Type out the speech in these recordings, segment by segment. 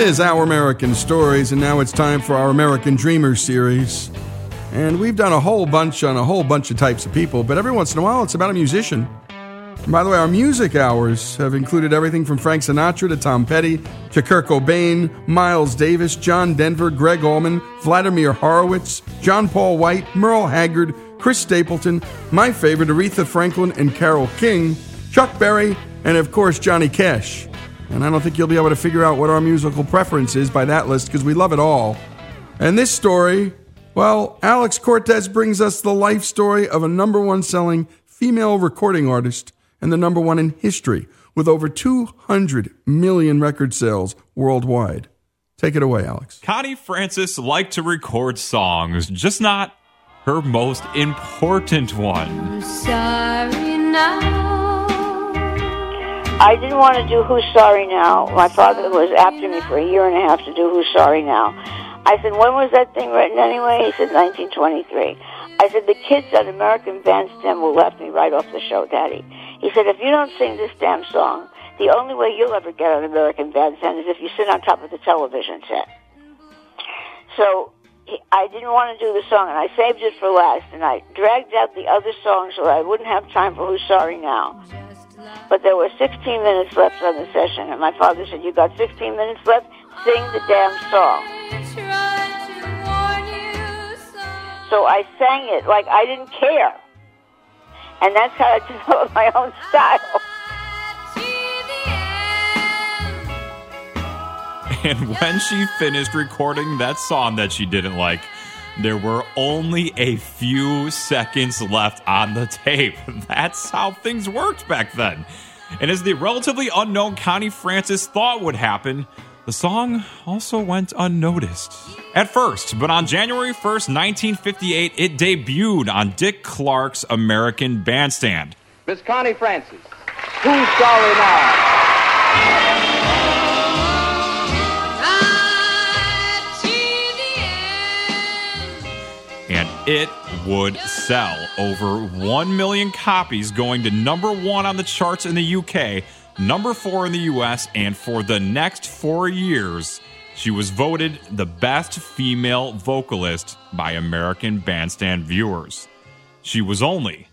is Our American Stories, and now it's time for our American Dreamers series. And we've done a whole bunch on a whole bunch of types of people, but every once in a while it's about a musician. And by the way, our music hours have included everything from Frank Sinatra to Tom Petty to Kurt Cobain, Miles Davis, John Denver, Gregg Allman, Vladimir Horowitz, John Paul White, Merle Haggard, Chris Stapleton, my favorite Aretha Franklin and Carole King, Chuck Berry, and of course Johnny Cash. And I don't think you'll be able to figure out what our musical preference is by that list because we love it all. And this story, well, Alex Cortez brings us the life story of a number one selling female recording artist and the number one in history with over 200 million record sales worldwide. Take it away, Alex. Connie Francis liked to record songs, just not her most important one. I didn't want to do Who's Sorry Now. My father was after me for a year and a half to do Who's Sorry Now. I said, when was that thing written anyway? He said, 1923. I said, the kids at American Bandstand will laugh me right off the show, Daddy. He said, if you don't sing this damn song, the only way you'll ever get on American Bandstand is if you sit on top of the television set. So I didn't want to do the song, and I saved it for last, and I dragged out the other songs so I wouldn't have time for Who's Sorry Now. But there were 16 minutes left on the session, and my father said, you got 16 minutes left? Sing the damn song. So. I sang it like I didn't care. And that's how I developed my own style. And when she finished recording that song that she didn't like, there were only a few seconds left on the tape. That's how things worked back then. And as the relatively unknown Connie Francis thought would happen, the song also went unnoticed. At first, but on January 1st, 1958, it debuted on Dick Clark's American Bandstand. Miss Connie Francis. Who's sorry now? It would sell over 1 million copies, going to number one on the charts in the UK, number four in the US, and for the next four years, she was voted the best female vocalist by American Bandstand viewers. She was only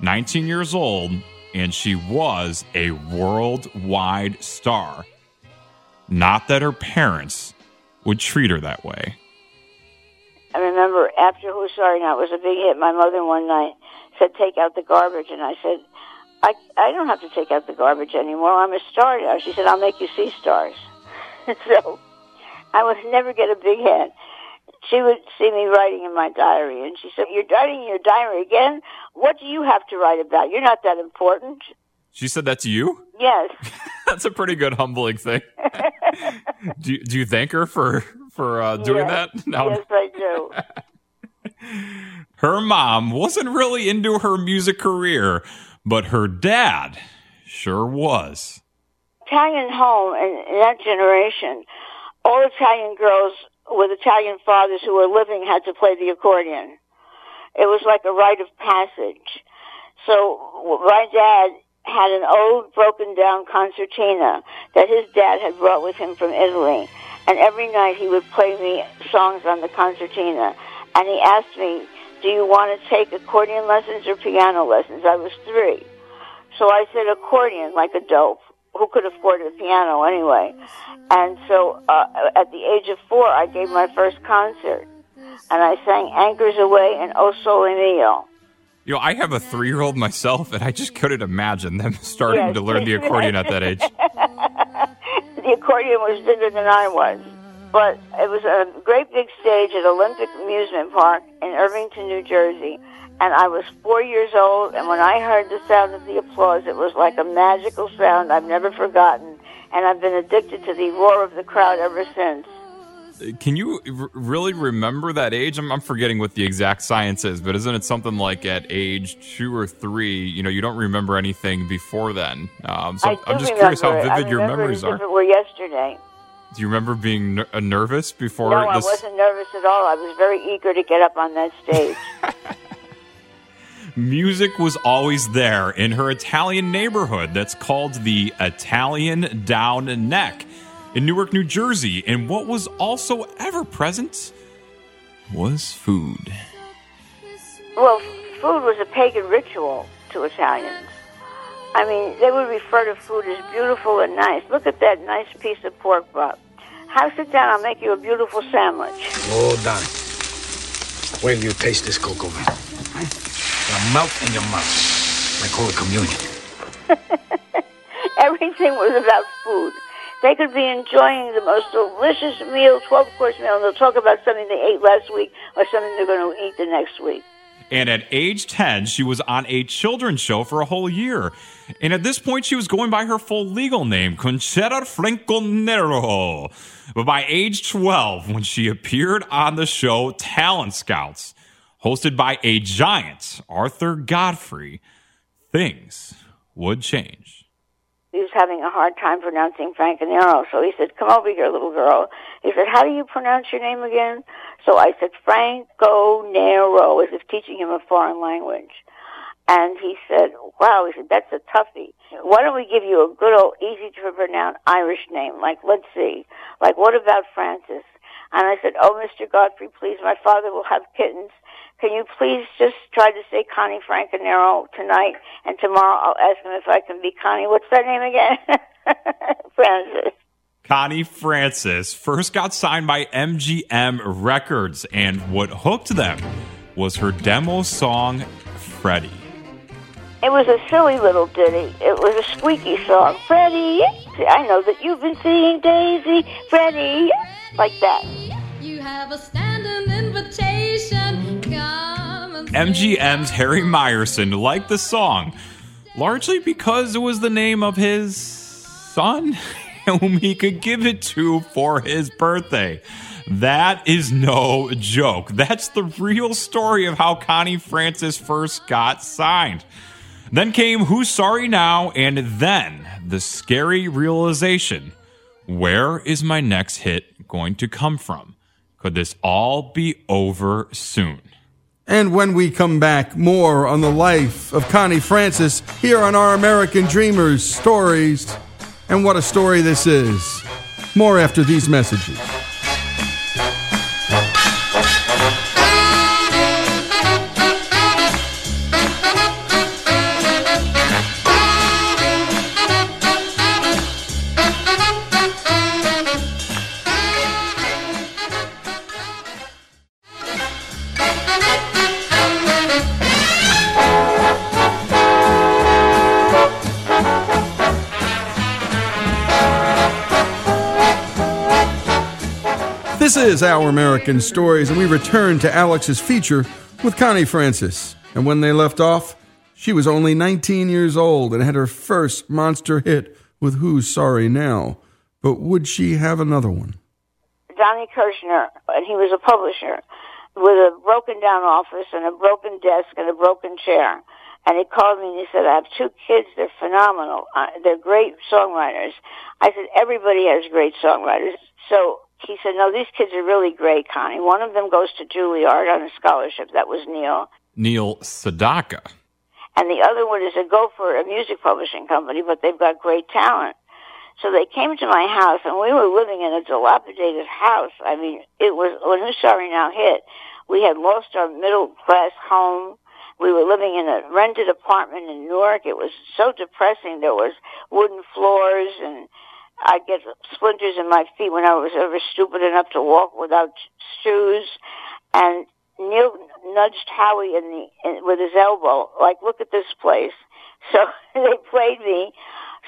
19 years old, and she was a worldwide star. Not that her parents would treat her that way. I remember after Who's Sorry Now, was a big hit. My mother one night said, take out the garbage. And I said, I, I don't have to take out the garbage anymore. I'm a star now. She said, I'll make you see stars. so I would never get a big hit. She would see me writing in my diary, and she said, you're writing in your diary again? What do you have to write about? You're not that important. She said that to you? Yes. That's a pretty good humbling thing. do you, do you thank her for for uh, doing Yes. that? No. Yes, I do. Her mom wasn't really into her music career, but her dad sure was. Italian home and in that generation, all Italian girls with Italian fathers who were living had to play the accordion. It was like a rite of passage. So my dad had an old broken down concertina that his dad had brought with him from Italy. And every night he would play me songs on the concertina. And he asked me, do you want to take accordion lessons or piano lessons? I was three. So I said accordion like a dope. Who could afford a piano anyway? And so uh, at the age of four, I gave my first concert. And I sang Anchors Aweigh and O Sole Mio. You know, I have a three year old myself, and I just couldn't imagine them starting Yes. to learn the accordion at that age. the accordion was bigger than I was. But it was a great big stage at Olympic Amusement Park in Irvington, New Jersey. And I was four years old, and when I heard the sound of the applause, it was like a magical sound I've never forgotten. And I've been addicted to the roar of the crowd ever since. Can you r- really remember that age? I'm, I'm forgetting what the exact science is, but isn't it something like at age two or three? You know, you don't remember anything before then. Um, so I'm just curious how remember it. I vivid your memories are. It were yesterday. Do you remember being ner- uh, nervous before No, I wasn't nervous at all. I was very eager to get up on that stage. Music was always there in her Italian neighborhood that's called the Italian Down Neck. In Newark, New Jersey. And what was also ever present was food. Well, food was a pagan ritual to Italians. I mean, they would refer to food as beautiful and nice. Look at that nice piece of pork butt. Have sit down, I'll make you a beautiful sandwich. Oh, Hold on. Wait till you taste this cocoa man. It'll melt in your mouth like Holy Communion. Everything was about food. They could be enjoying the most delicious meal, 12 course meal, and they'll talk about something they ate last week or something they're going to eat the next week. And at age 10, she was on a children's show for a whole year. And at this point, she was going by her full legal name, Concetta Franconero. But by age 12, when she appeared on the show Talent Scouts, hosted by a giant, Arthur Godfrey, things would change. He was having a hard time pronouncing Franconero, so he said, "Come over here, little girl." He said, "How do you pronounce your name again?" So I said, "Franconero," as if teaching him a foreign language. And he said, "Wow," he said, "That's a toughie. Why don't we give you a good old, easy to pronounce Irish name? Like, let's see, like what about Francis?" And I said, "Oh, Mr. Godfrey, please, my father will have kittens. Can you please just try to say Connie Franconero tonight, and tomorrow I'll ask him if I can be Connie. What's that name again? Francis." Connie Francis first got signed by MGM Records, and what hooked them was her demo song, Freddie. It was a silly little ditty. It was a squeaky song. Freddie, I know that you've been seeing Daisy. Freddie, like that. You have a standing invitation. Come and MGM's Harry Meyerson liked the song, largely because it was the name of his son, whom he could give it to for his birthday. That is no joke. That's the real story of how Connie Francis first got signed. Then came Who's Sorry Now, and then the scary realization where is my next hit going to come from? Could this all be over soon? And when we come back, more on the life of Connie Francis here on our American Dreamers stories. And what a story this is. More after these messages. Is Our American Stories, and we return to Alex's feature with Connie Francis. And when they left off, she was only 19 years old and had her first monster hit with Who's Sorry Now. But would she have another one? Donny Kirshner, and he was a publisher with a broken down office and a broken desk and a broken chair. And he called me and he said, I have two kids. They're phenomenal. Uh, they're great songwriters. I said, everybody has great songwriters. So he said, no, these kids are really great, Connie. One of them goes to Juilliard on a scholarship. That was Neil. Neil Sedaka. and the other one is a gopher, a music publishing company, but they've got great talent. So they came to my house, and we were living in a dilapidated house. I mean, it was when Who's Sorry Now hit. We had lost our middle class home. We were living in a rented apartment in Newark. It was so depressing. There was wooden floors, and I'd get splinters in my feet when I was ever stupid enough to walk without shoes. And Neil nudged Howie in the in, with his elbow, like, "Look at this place." So they played me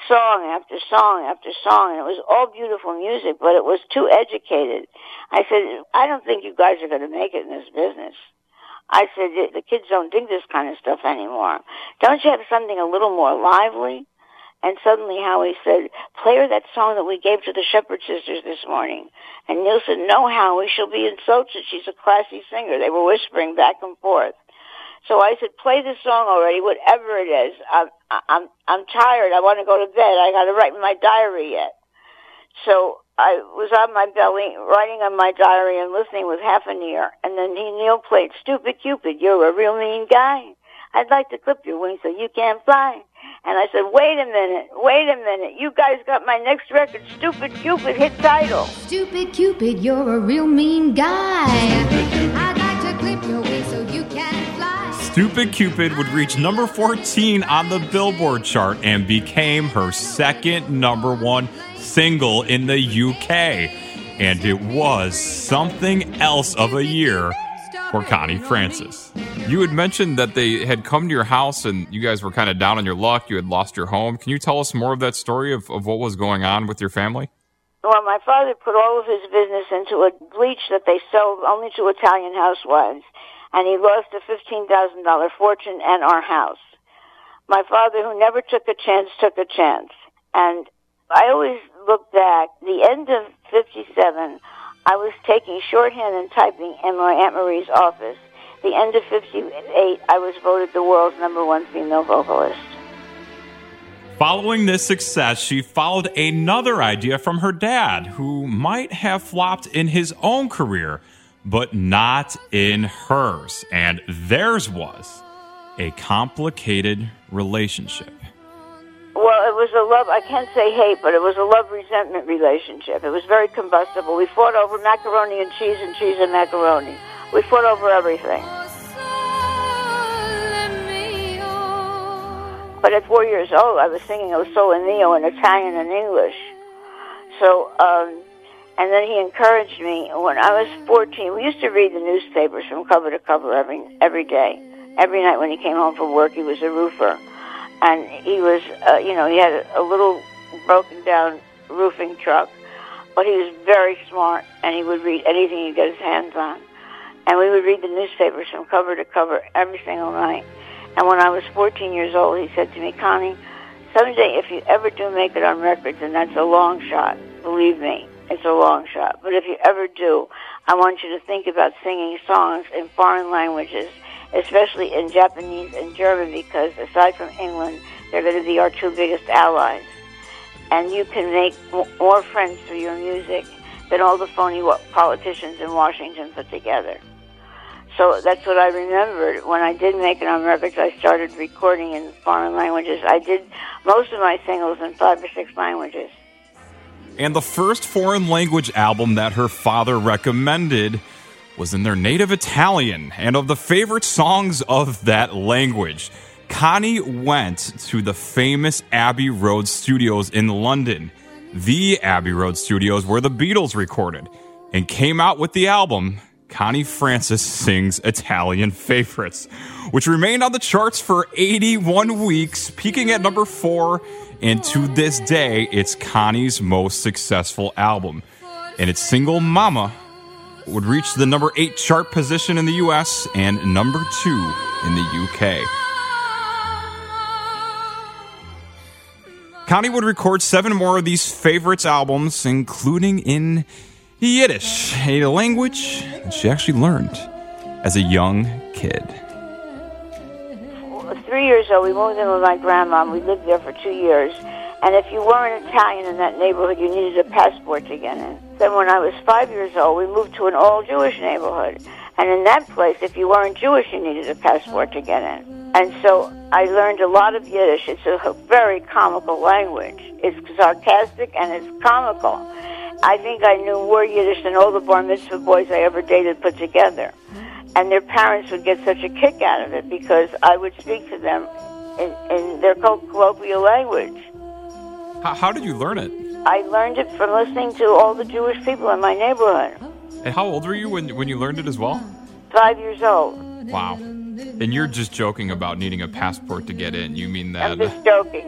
song after song after song, and it was all beautiful music, but it was too educated. I said, "I don't think you guys are going to make it in this business." I said, "The kids don't dig this kind of stuff anymore. Don't you have something a little more lively?" And suddenly Howie said, play her that song that we gave to the Shepherd Sisters this morning. And Neil said, no, Howie, she'll be insulted. She's a classy singer. They were whispering back and forth. So I said, play the song already, whatever it is. I'm, I'm, I'm tired. I want to go to bed. I got to write my diary yet. So I was on my belly, writing on my diary and listening with half an ear. And then he, Neil played, stupid Cupid, you're a real mean guy. I'd like to clip your wings so you can't fly. And I said, wait a minute, wait a minute. You guys got my next record, Stupid Cupid, hit title. Stupid Cupid, you're a real mean guy. I'd like to clip your wings so you can fly. Stupid Cupid would reach number 14 on the Billboard chart and became her second number one single in the UK. And it was something else of a year for Connie Francis. You had mentioned that they had come to your house and you guys were kind of down on your luck. You had lost your home. Can you tell us more of that story of, of what was going on with your family? Well, my father put all of his business into a bleach that they sold only to Italian housewives, and he lost a $15,000 fortune and our house. My father, who never took a chance, took a chance. And I always look back, the end of 57, I was taking shorthand and typing in my Aunt Marie's office. The end of 58, I was voted the world's number one female vocalist. Following this success, she followed another idea from her dad, who might have flopped in his own career, but not in hers. And theirs was a complicated relationship. Well, it was a love, I can't say hate, but it was a love resentment relationship. It was very combustible. We fought over macaroni and cheese and cheese and macaroni. We fought over everything. But at four years old, I was singing O Sole Mio in Italian and English. So, um, and then he encouraged me when I was 14. We used to read the newspapers from cover to cover every every day. Every night when he came home from work, he was a roofer, and he was, uh, you know, he had a, a little broken down roofing truck, but he was very smart, and he would read anything he got his hands on. And we would read the newspapers from cover to cover every single night. And when I was 14 years old, he said to me, Connie, someday if you ever do make it on records, and that's a long shot, believe me, it's a long shot. But if you ever do, I want you to think about singing songs in foreign languages, especially in Japanese and German, because aside from England, they're going to be our two biggest allies. And you can make more friends through your music than all the phony politicians in Washington put together. So that's what I remembered. When I did make it on records, I started recording in foreign languages. I did most of my singles in five or six languages. And the first foreign language album that her father recommended was in their native Italian. And of the favorite songs of that language, Connie went to the famous Abbey Road Studios in London, the Abbey Road Studios where the Beatles recorded, and came out with the album Connie Francis Sings Italian Favorites, which remained on the charts for 81 weeks, peaking at number four. And to this day, it's Connie's most successful album. And its single Mama would reach the number eight chart position in the US and number two in the UK. Connie would record seven more of these favorites albums, including in Yiddish, a language that she actually learned as a young kid. Three years old, we moved in with my grandma. We lived there for two years. And if you weren't Italian in that neighborhood, you needed a passport to get in. Then when I was five years old, we moved to an all-Jewish neighborhood. And in that place, if you weren't Jewish, you needed a passport to get in. And so I learned a lot of Yiddish. It's a very comical language. It's sarcastic and it's comical. I think I knew more Yiddish than all the bar mitzvah boys I ever dated put together. And their parents would get such a kick out of it because I would speak to them in, in their colloquial language. How, how did you learn it? I learned it from listening to all the Jewish people in my neighborhood. And how old were you when, when you learned it as well? Five years old. Wow. And you're just joking about needing a passport to get in. You mean that? I'm just joking.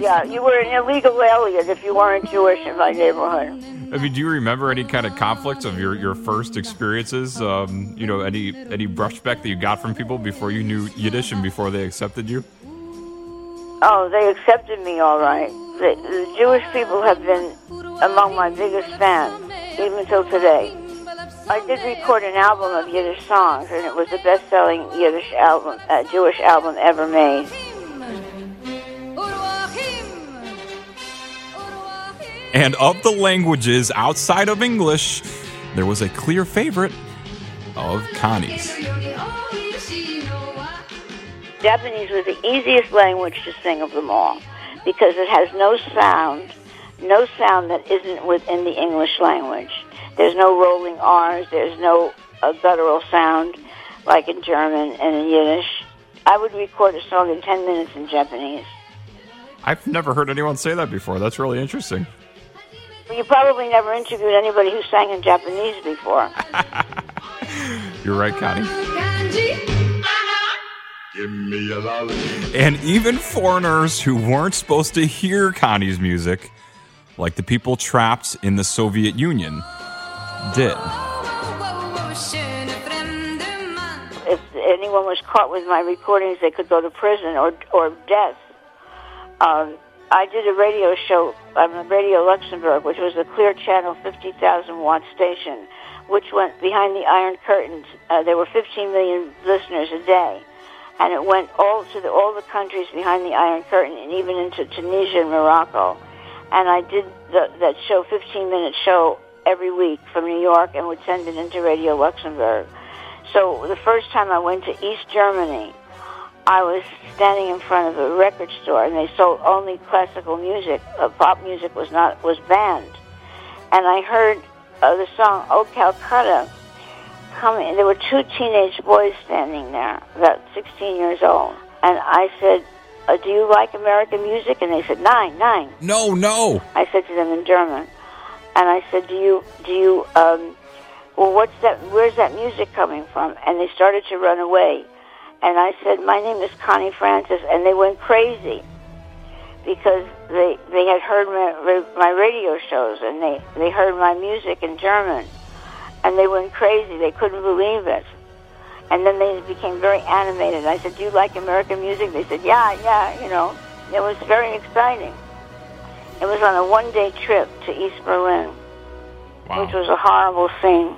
yeah, you were an illegal alien if you weren't Jewish in my neighborhood. I mean, do you remember any kind of conflicts of your, your first experiences? Um, you know, any any brushback that you got from people before you knew Yiddish and before they accepted you? Oh, they accepted me all right. The, the Jewish people have been among my biggest fans, even till today. I did record an album of Yiddish songs, and it was the best-selling Yiddish album, uh, Jewish album ever made. And of the languages outside of English, there was a clear favorite of Connie's. Japanese was the easiest language to sing of them all because it has no sound, no sound that isn't within the English language. There's no rolling R's, there's no uh, guttural sound like in German and in Yiddish. I would record a song in 10 minutes in Japanese. I've never heard anyone say that before. That's really interesting. You probably never interviewed anybody who sang in Japanese before. You're right, Connie. And even foreigners who weren't supposed to hear Connie's music, like the people trapped in the Soviet Union, did. If anyone was caught with my recordings, they could go to prison or or death. Um, I did a radio show on Radio Luxembourg, which was a clear channel 50,000 watt station, which went behind the Iron Curtain. Uh, there were 15 million listeners a day, and it went all to the, all the countries behind the Iron Curtain, and even into Tunisia and Morocco. And I did the, that show, 15 minute show, every week from New York, and would send it into Radio Luxembourg. So the first time I went to East Germany, I was standing in front of a record store, and they sold only classical music. Uh, pop music was not was banned, and I heard uh, the song "Oh Calcutta" coming. There were two teenage boys standing there, about 16 years old, and I said, uh, "Do you like American music?" And they said, "Nine, nine." No, no. I said to them in German, and I said, "Do you do you um, well, what's that? Where's that music coming from?" And they started to run away. And I said, "My name is Connie Francis," and they went crazy because they they had heard my, my radio shows and they they heard my music in German, and they went crazy. They couldn't believe it. And then they became very animated. I said, "Do you like American music?" They said, "Yeah, yeah." You know, it was very exciting. It was on a one-day trip to East Berlin, Wow. which was a horrible scene.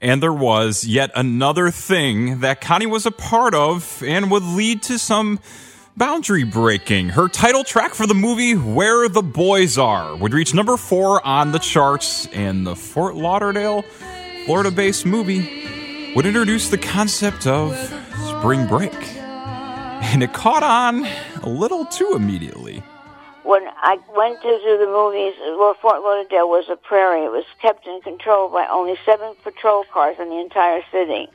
And there was yet another thing that Connie was a part of and would lead to some boundary breaking. Her title track for the movie Where the Boys Are would reach number four on the charts, and the Fort Lauderdale, Florida based movie would introduce the concept of spring break. And it caught on a little too immediately. When I went to do the movies, well, Fort Lauderdale was a prairie. It was kept in control by only seven patrol cars in the entire city.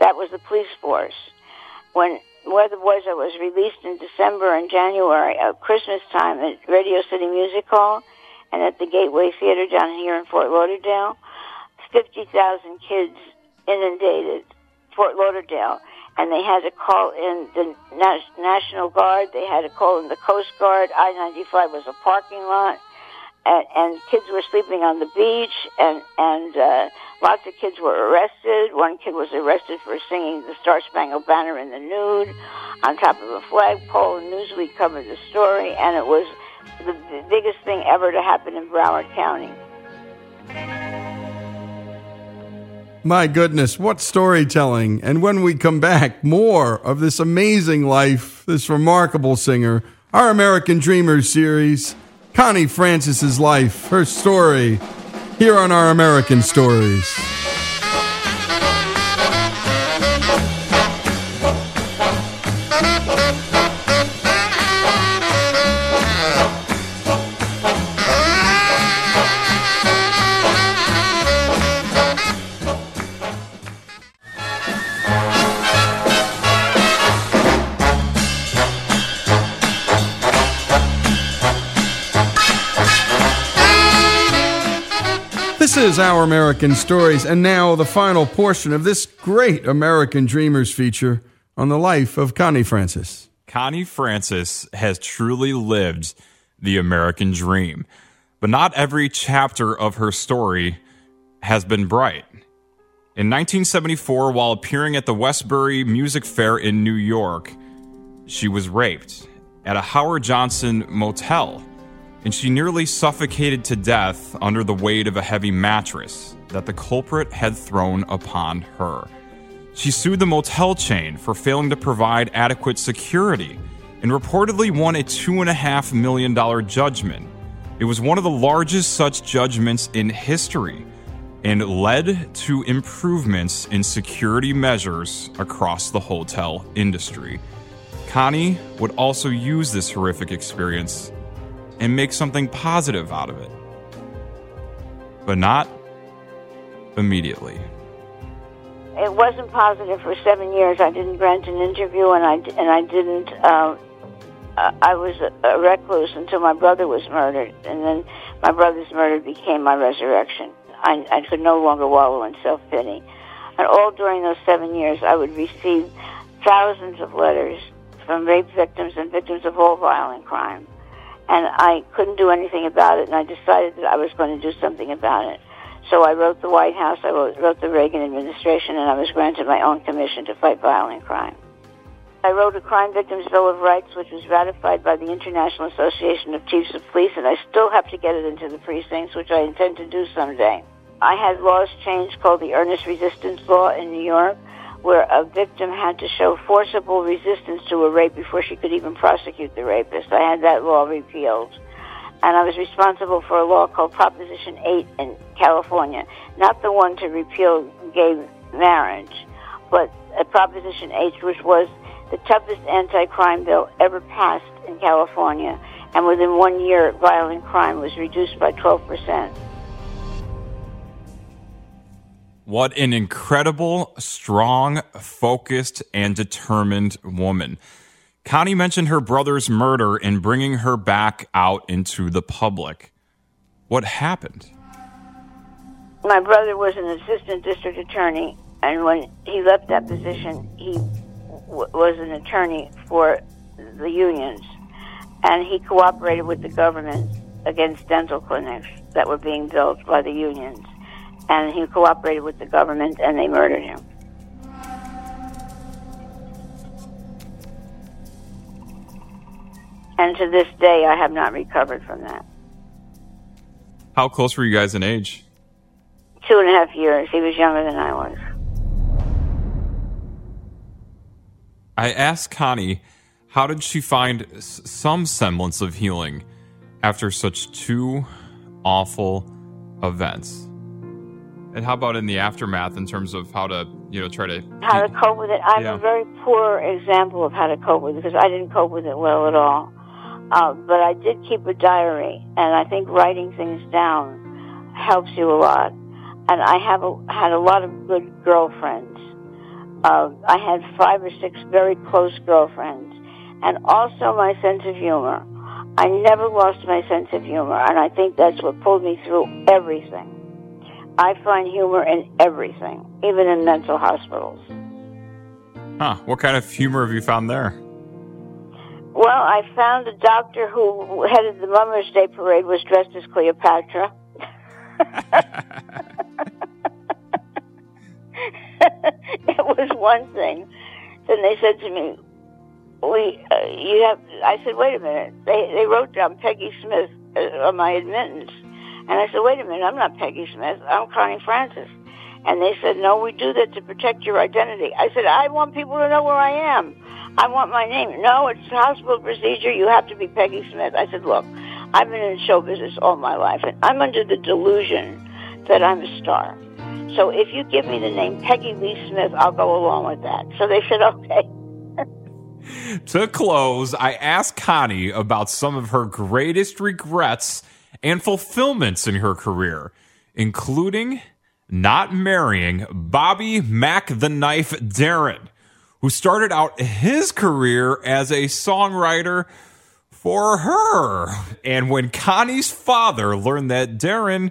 That was the police force. When Where the Boys Are was released in December and January of Christmas time at Radio City Music Hall and at the Gateway Theater down here in Fort Lauderdale, 50,000 kids inundated Fort Lauderdale and they had to call in the National Guard. They had to call in the Coast Guard. I-95 was a parking lot, and, and kids were sleeping on the beach, and and uh, lots of kids were arrested. One kid was arrested for singing the Star Spangled Banner in the nude on top of a flagpole. And Newsweek covered the story, and it was the, the biggest thing ever to happen in Broward County. My goodness, what storytelling. And when we come back, more of this amazing life, this remarkable singer, our American Dreamers series, Connie Francis's life, her story, here on our American Stories. Is Our American Stories, and now the final portion of this great American Dreamers feature on the life of Connie Francis. Connie Francis has truly lived the American dream, but not every chapter of her story has been bright. In 1974, while appearing at the Westbury Music Fair in New York, she was raped at a Howard Johnson motel, and she nearly suffocated to death under the weight of a heavy mattress that the culprit had thrown upon her. She sued the motel chain for failing to provide adequate security and reportedly won a $2.5 million judgment. It was one of the largest such judgments in history. and led to improvements in security measures across the hotel industry. Connie would also use this horrific experience and make something positive out of it. But not immediately. It wasn't positive for seven years. I didn't grant an interview, and I and I didn't. Uh, I was a, recluse until my brother was murdered, and then my brother's murder became my resurrection. I, I could no longer wallow in self pity, and all during those seven years, I would receive thousands of letters from rape victims and victims of all violent crime, and I couldn't do anything about it. And I decided that I was going to do something about it. So I wrote the White House, I wrote, wrote the Reagan administration, and I was granted my own commission to fight violent crime. I wrote a Crime Victims Bill of Rights, which was ratified by the International Association of Chiefs of Police, and I still have to get it into the precincts, which I intend to do someday. I had laws changed called the Earnest Resistance Law in New York, where a victim had to show forcible resistance to a rape before she could even prosecute the rapist. I had that law repealed. And I was responsible for a law called Proposition 8 in California, not the one to repeal gay marriage, but Proposition 8, which was the toughest anti-crime bill ever passed in California. And within one year, violent crime was reduced by 12%. What an incredible, strong, focused, and determined woman. Connie mentioned her brother's murder and bringing her back out into the public. What happened? My brother was an assistant district attorney, and when he left that position, he w- was an attorney for the unions, and he cooperated with the government against dental clinics that were being built by the unions, and he cooperated with the government, and they murdered him. And to this day, I have not recovered from that. How close were you guys in age? Two and a half years. He was younger than I was. I asked Connie, how did she find s- some semblance of healing after such two awful events? And how about in the aftermath in terms of how to, you know, try to how to cope with it. I'm Yeah. a very poor example of how to cope with it because I didn't cope with it well at all. Uh, but I did keep a diary, and I think writing things down helps you a lot. And I have a, had a lot of good girlfriends. Uh, I had five or six very close girlfriends, and also my sense of humor. I never lost my sense of humor, and I think that's what pulled me through everything. I find humor in everything, even in mental hospitals. Huh, what kind of humor have you found there? Well, I found a doctor who headed the Mother's Day parade was dressed as Cleopatra. it was one thing. Then they said to me, "We, uh, you have." I said, "Wait a minute." They they wrote down Peggy Smith uh, on my admittance, and I said, "Wait a minute, I'm not Peggy Smith. I'm Connie Francis." And they said, "No, we do that to protect your identity." I said, "I want people to know where I am. I want my name." No, it's a hospital procedure. You have to be Peggy Smith. I said, "Look, I've been in show business all my life, and I'm under the delusion that I'm a star. So if you give me the name Peggy Lee Smith, I'll go along with that." So they said, "Okay." To close, I asked Connie about some of her greatest regrets and fulfillments in her career, including not marrying Bobby Mack the Knife Darin, who started out his career as a songwriter for her. And when Connie's father learned that Darin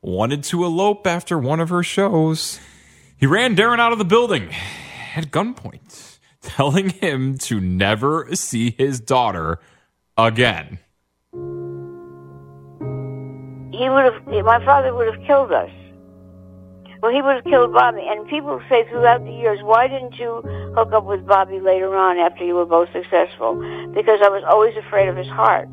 wanted to elope after one of her shows, he ran Darin out of the building at gunpoint, telling him to never see his daughter again. He would have, my father would have killed us. Well, he would have killed Bobby. And people say throughout the years, why didn't you hook up with Bobby later on after you were both successful? Because I was always afraid of his heart.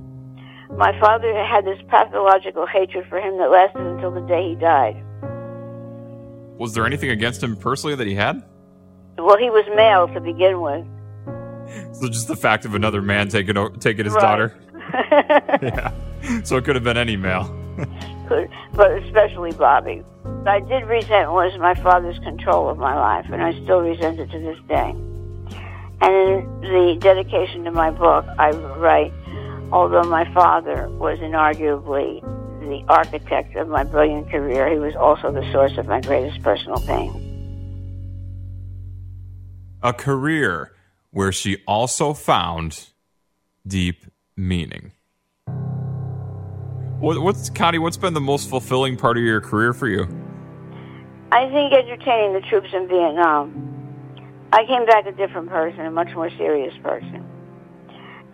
My father had this pathological hatred for him that lasted until the day he died. Was there anything against him personally that he had? Well, he was male to begin with. So just the fact of another man taking taking his Right. daughter. yeah. So it could have been any male. But especially Bobby. I did resent was my father's control of my life, and I still resent it to this day. And in the dedication to my book, I write, although my father was inarguably the architect of my brilliant career, he was also the source of my greatest personal pain. A career where she also found deep meaning. What, what's Connie? What's been the most fulfilling part of your career for you? I think entertaining the troops in Vietnam. I came back a different person, a much more serious person.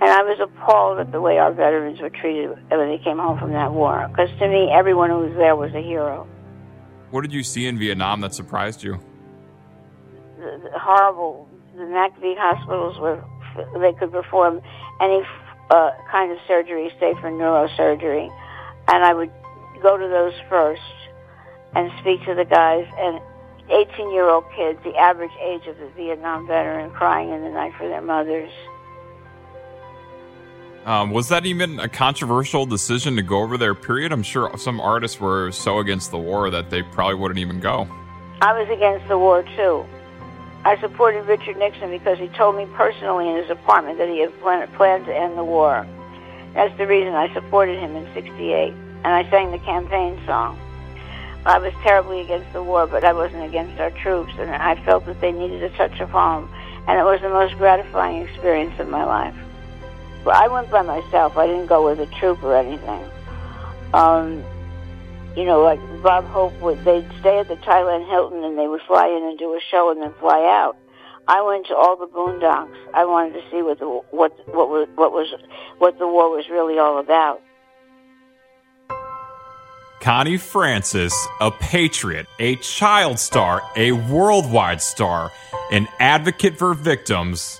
And I was appalled at the way our veterans were treated when they came home from that war. Because to me, everyone who was there was a hero. What did you see in Vietnam that surprised you? The, the horrible, the MACV hospitals were, they could perform any uh, kind of surgery, say for neurosurgery. And I would go to those first and speak to the guys. And 18 year old kids, the average age of the Vietnam veteran, crying in the night for their mothers. Um, was that even a controversial decision to go over there? Period. I'm sure some artists were so against the war that they probably wouldn't even go. I was against the war too. I supported Richard Nixon because he told me personally in his apartment that he had planned to end the war. That's the reason I supported him in '68, and I sang the campaign song. I was terribly against the war, but I wasn't against our troops, and I felt that they needed a touch of home, and it was the most gratifying experience of my life. But I went by myself. I didn't go with a troop or anything. Um, you know, like Bob Hope would, they'd stay at the Thailand Hilton and they would fly in and do a show and then fly out. I went to all the boondocks. I wanted to see what the what what was what was what the war was really all about. Connie Francis, a patriot, a child star, a worldwide star, an advocate for victims,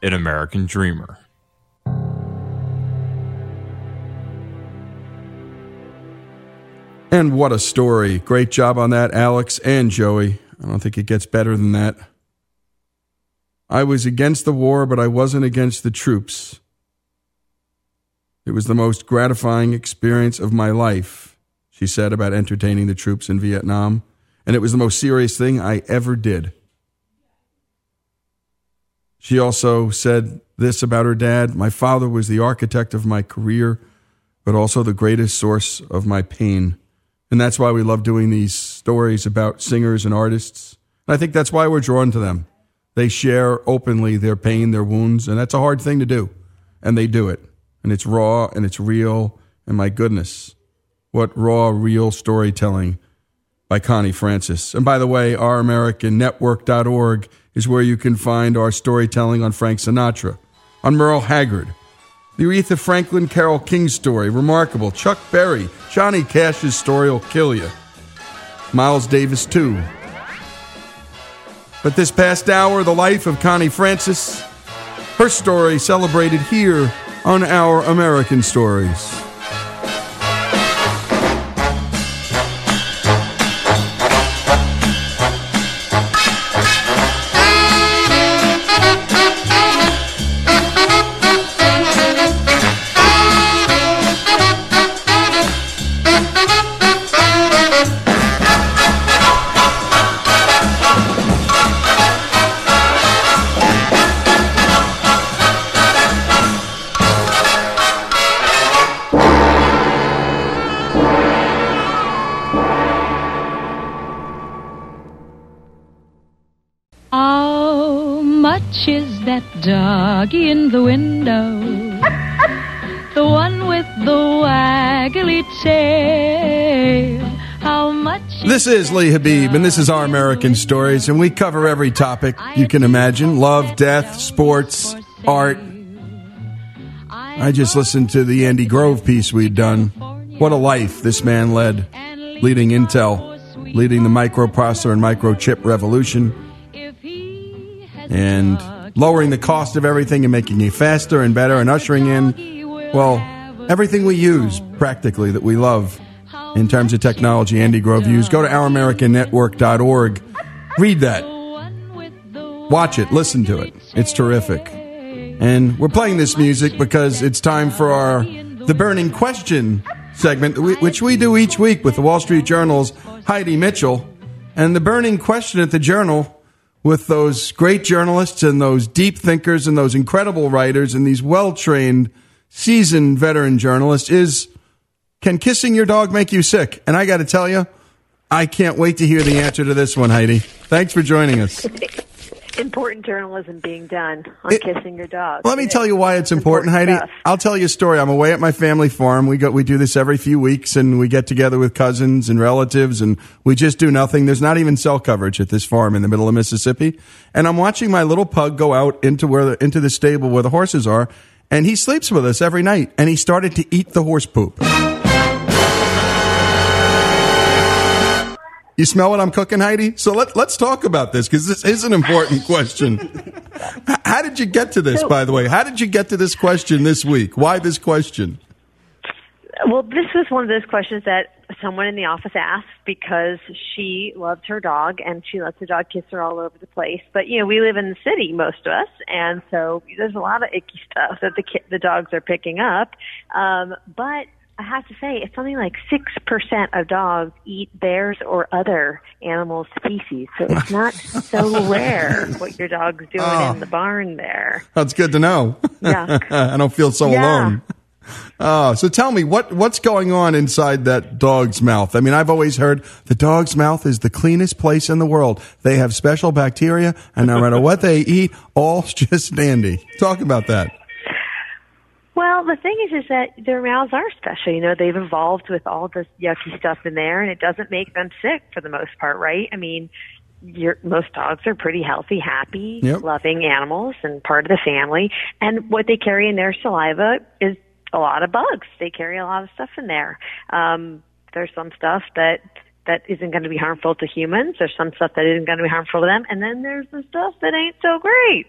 an American dreamer. And what a story. Great job on that, Alex and Joey. I don't think it gets better than that. I was against the war, but I wasn't against the troops. It was the most gratifying experience of my life, she said about entertaining the troops in Vietnam. And it was the most serious thing I ever did. She also said this about her dad My father was the architect of my career, but also the greatest source of my pain. And that's why we love doing these stories about singers and artists. And I think that's why we're drawn to them. They share openly their pain, their wounds, and that's a hard thing to do. And they do it. And it's raw and it's real. And my goodness, what raw, real storytelling by Connie Francis. And by the way, ouramericannetwork.org is where you can find our storytelling on Frank Sinatra, on Merle Haggard, the Aretha Franklin Carole King story, remarkable. Chuck Berry, Johnny Cash's story will kill you. Miles Davis, too. But this past hour, the life of Connie Francis, her story celebrated here on Our American Stories. That doggy in the window? the one with the waggly tail. How much? This is Lee Habeeb, and this is Our American Stories, and we cover every topic you can imagine love, death, sports, art. I just listened to the Andy Grove piece we'd done. What a life this man led, leading Intel, leading the microprocessor and microchip revolution, and lowering the cost of everything and making it faster and better and ushering in, well, everything we use practically that we love in terms of technology Andy Grove used. Go to ouramericannetwork.org. Read that. Watch it. Listen to it. It's terrific. And we're playing this music because it's time for our The Burning Question segment, which we do each week with the Wall Street Journal's Heidi Mitchell. And the burning question at the Journal with those great journalists and those deep thinkers and those incredible writers and these well trained, seasoned veteran journalists is can kissing your dog make you sick? And I got to tell you, I can't wait to hear the answer to this one, Heidi. Thanks for joining us. Important journalism being done on It- kissing your dog. Let me It tell you why it's important, Heidi. stuff. I'll tell you a story. I'm away at my family farm. We go, we do this every few weeks, and we get together with cousins and relatives, and we just do nothing. There's not even cell coverage at this farm in the middle of Mississippi. And I'm watching my little pug go out into where the, into the stable where the horses are, and he sleeps with us every night. And he started to eat the horse poop. You smell what I'm cooking, Heidi? So let, let's talk about this because this is an important question. How did you get to this, by the way? How did you get to this question this week? Why this question? Well, this was one of those questions that someone in the office asked because she loves her dog and she lets her dog kiss her all over the place. But you know, we live in the city, most of us, and so there's a lot of icky stuff that the ki- the dogs are picking up. Um, but I have to say, it's something like six percent of dogs eat bears or other animal species. so it's not so rare what your dog's doing Oh. in the barn there. That's good to know. Yuck. I don't feel so Yeah. alone. Oh, so tell me what what's going on inside that dog's mouth? I mean, I've always heard the dog's mouth is the cleanest place in the world. They have special bacteria, and no matter what they eat, all's just dandy. Talk about that. Well, the thing is, is that their mouths are special. You know, they've evolved with all this yucky stuff in there, and it doesn't make them sick for the most part, right? I mean, your most dogs are pretty healthy, happy, Yep. loving animals, and part of the family. And what they carry in their saliva is a lot of bugs. They carry a lot of stuff in there. Um, there's some stuff that that isn't going to be harmful to humans. There's some stuff that isn't going to be harmful to them, and then there's the stuff that ain't so great.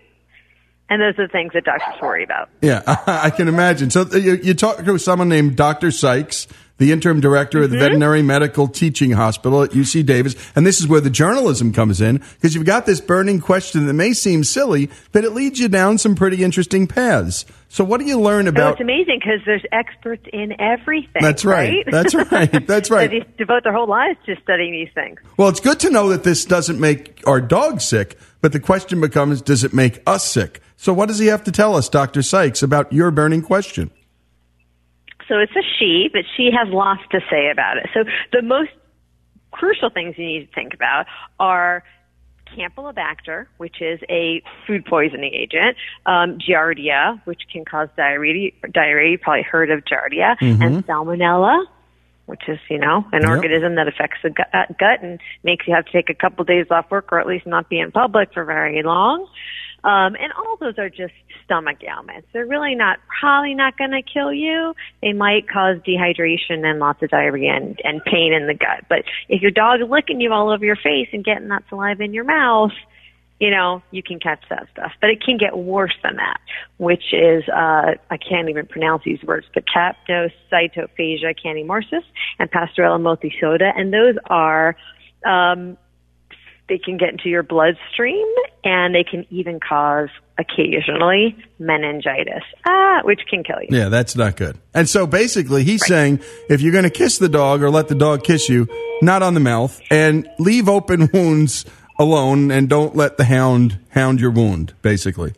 And those are the things that doctors worry about. Yeah, I can imagine. So uh, you, you talk to someone named Dr. Sykes, the interim director of the mm-hmm. Veterinary Medical Teaching Hospital at UC Davis, and this is where the journalism comes in because you've got this burning question that may seem silly, but it leads you down some pretty interesting paths. So what do you learn about? it's amazing because there's experts in everything. That's right. That's right. That's right. They devote their whole lives to studying these things. Well, it's good to know that this doesn't make our dog sick, but the question becomes, does it make us sick? So what does he have to tell us, Dr. Sykes, about your burning question? So it's a she, but she has lots to say about it. So the most crucial things you need to think about are Campylobacter, which is a food poisoning agent, um, Giardia, which can cause diarrhea. Diarrhea, you probably heard of Giardia, and Salmonella, which is you know an Yep. organism that affects the gut, uh, gut and makes you have to take a couple days off work or at least not be in public for very long. Um, and all those are just stomach ailments. They're really not, probably not going to kill you. They might cause dehydration and lots of diarrhea and, and pain in the gut. But if your dog is licking you all over your face and getting that saliva in your mouth, you know, you can catch that stuff. But it can get worse than that, which is, uh, I can't even pronounce these words, but capnocytophaga canimorsus and Pasteurella multocida. And those are, um, they can get into your bloodstream and they can even cause occasionally meningitis, ah, which can kill you. Yeah, that's not good. And so basically, he's saying if you're going to kiss the dog or let the dog kiss you, not on the mouth, and leave open wounds alone, and don't let the hound hound your wound. Basically,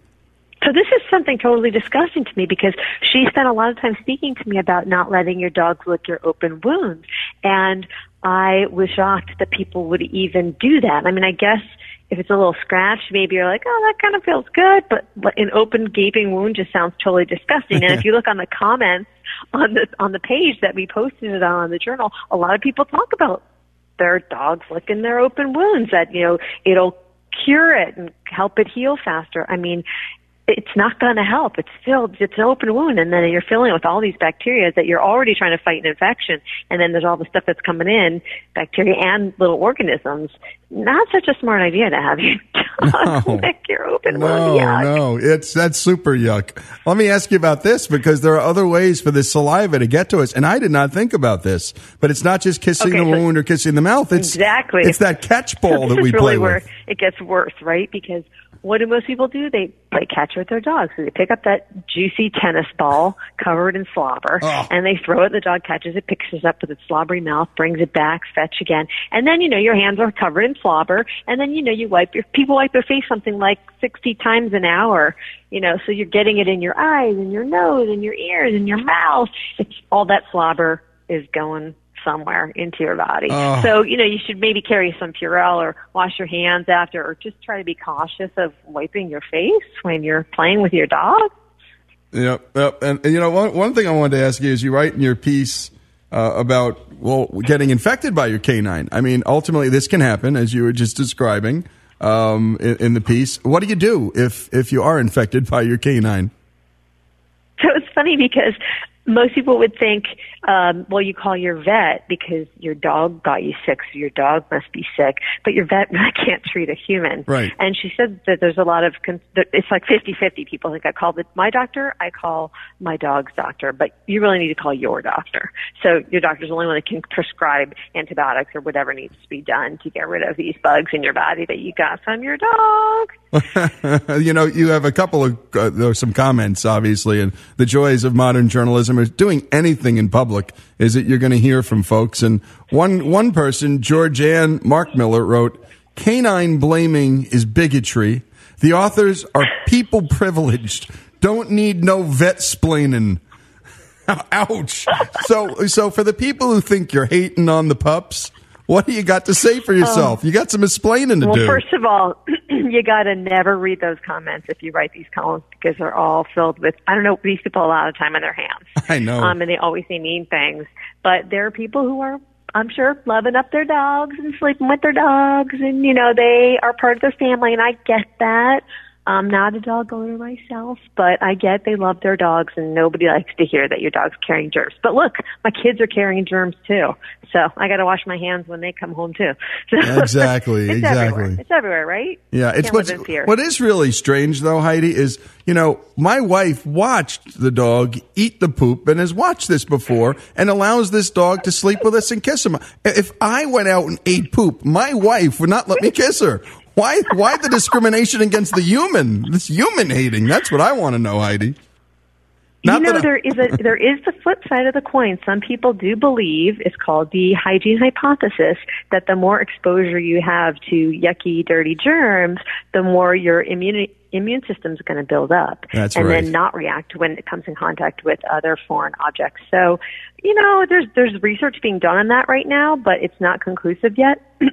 So this is something totally disgusting to me because she spent a lot of time speaking to me about not letting your dog lick your open wounds. And I was shocked that people would even do that. I mean, I guess if it's a little scratch, maybe you're like, oh, that kind of feels good, but but an open gaping wound just sounds totally disgusting. and if you look on the comments on the on the page that we posted it on, on the journal, a lot of people talk about their dogs licking their open wounds that you know it'll cure it and help it heal faster. I mean, it's not going to help. It's filled, it's an open wound, and then you're filling it with all these bacteria that you're already trying to fight an infection, and then there's all the stuff that's coming in, bacteria and little organisms. Not such a smart idea to have your dog No. lick your open no, wound. Yuck. no, it's that's super yuck. Let me ask you about this because there are other ways for this saliva to get to us, and I did not think about this. But it's not just kissing Okay, the so- wound or kissing the mouth. It's Exactly. It's that catch ball that we really play where with. it gets worse, right? Because what do most people do? They play catch with their dogs. So they pick up that juicy tennis ball covered in slobber Oh. and they throw it. The dog catches it, picks it up with its slobbery mouth, brings it back, fetch again. And then, you know, your hands are covered in slobber. And then, you know, you wipe your, people wipe their face something like 60 times an hour. You know, so you're getting it in your eyes and your nose and your ears and your mouth. It's all that slobber is going somewhere into your body. Oh. So, you know, you should maybe carry some Purell or wash your hands after or just try to be cautious of wiping your face when you're playing with your dog. Yep, yep. And, and, you know, one, one thing I wanted to ask you is you write in your piece uh, about, well, getting infected by your canine. I mean, ultimately, this can happen, as you were just describing um, in, in the piece. What do you do if, if you are infected by your canine? So it's funny because most people would think, um, well, you call your vet because your dog got you sick, so your dog must be sick. But your vet really can't treat a human. Right. And she said that there's a lot of, con- it's like 50-50. People think I call the, my doctor, I call my dog's doctor, but you really need to call your doctor. So your doctor's the only one that can prescribe antibiotics or whatever needs to be done to get rid of these bugs in your body that you got from your dog. you know, you have a couple of uh, there are some comments, obviously, and the joys of modern journalism is doing anything in public is that you're going to hear from folks. And one one person, Georgianne Mark Miller, wrote, "Canine blaming is bigotry. The authors are people privileged. Don't need no vet splaining." Ouch. So, so for the people who think you're hating on the pups, what do you got to say for yourself? you got some explaining to do. Well, do. first of all, you got to never read those comments if you write these columns because they're all filled with, I don't know, these people a lot of time on their hands. I know. Um, and they always say mean things. But there are people who are, I'm sure, loving up their dogs and sleeping with their dogs and, you know, they are part of their family and I get that. I'm not a dog owner myself, but I get they love their dogs and nobody likes to hear that your dog's carrying germs. But look, my kids are carrying germs too. So I got to wash my hands when they come home too. So Exactly, it's exactly. Everywhere. It's everywhere, right? Yeah, it's what's, live in fear. what is really strange though, Heidi, is you know my wife watched the dog eat the poop and has watched this before and allows this dog to sleep with us and kiss him. If I went out and ate poop, my wife would not let me kiss her. Why? Why the discrimination against the human? This human hating. That's what I want to know, Heidi. you Not know, I- there is a there is the flip side of the coin. Some people do believe it's called the hygiene hypothesis that the more exposure you have to yucky, dirty germs, the more your immune immune system is going to build up, That's and right. then not react when it comes in contact with other foreign objects. So, you know, there's there's research being done on that right now, but it's not conclusive yet. but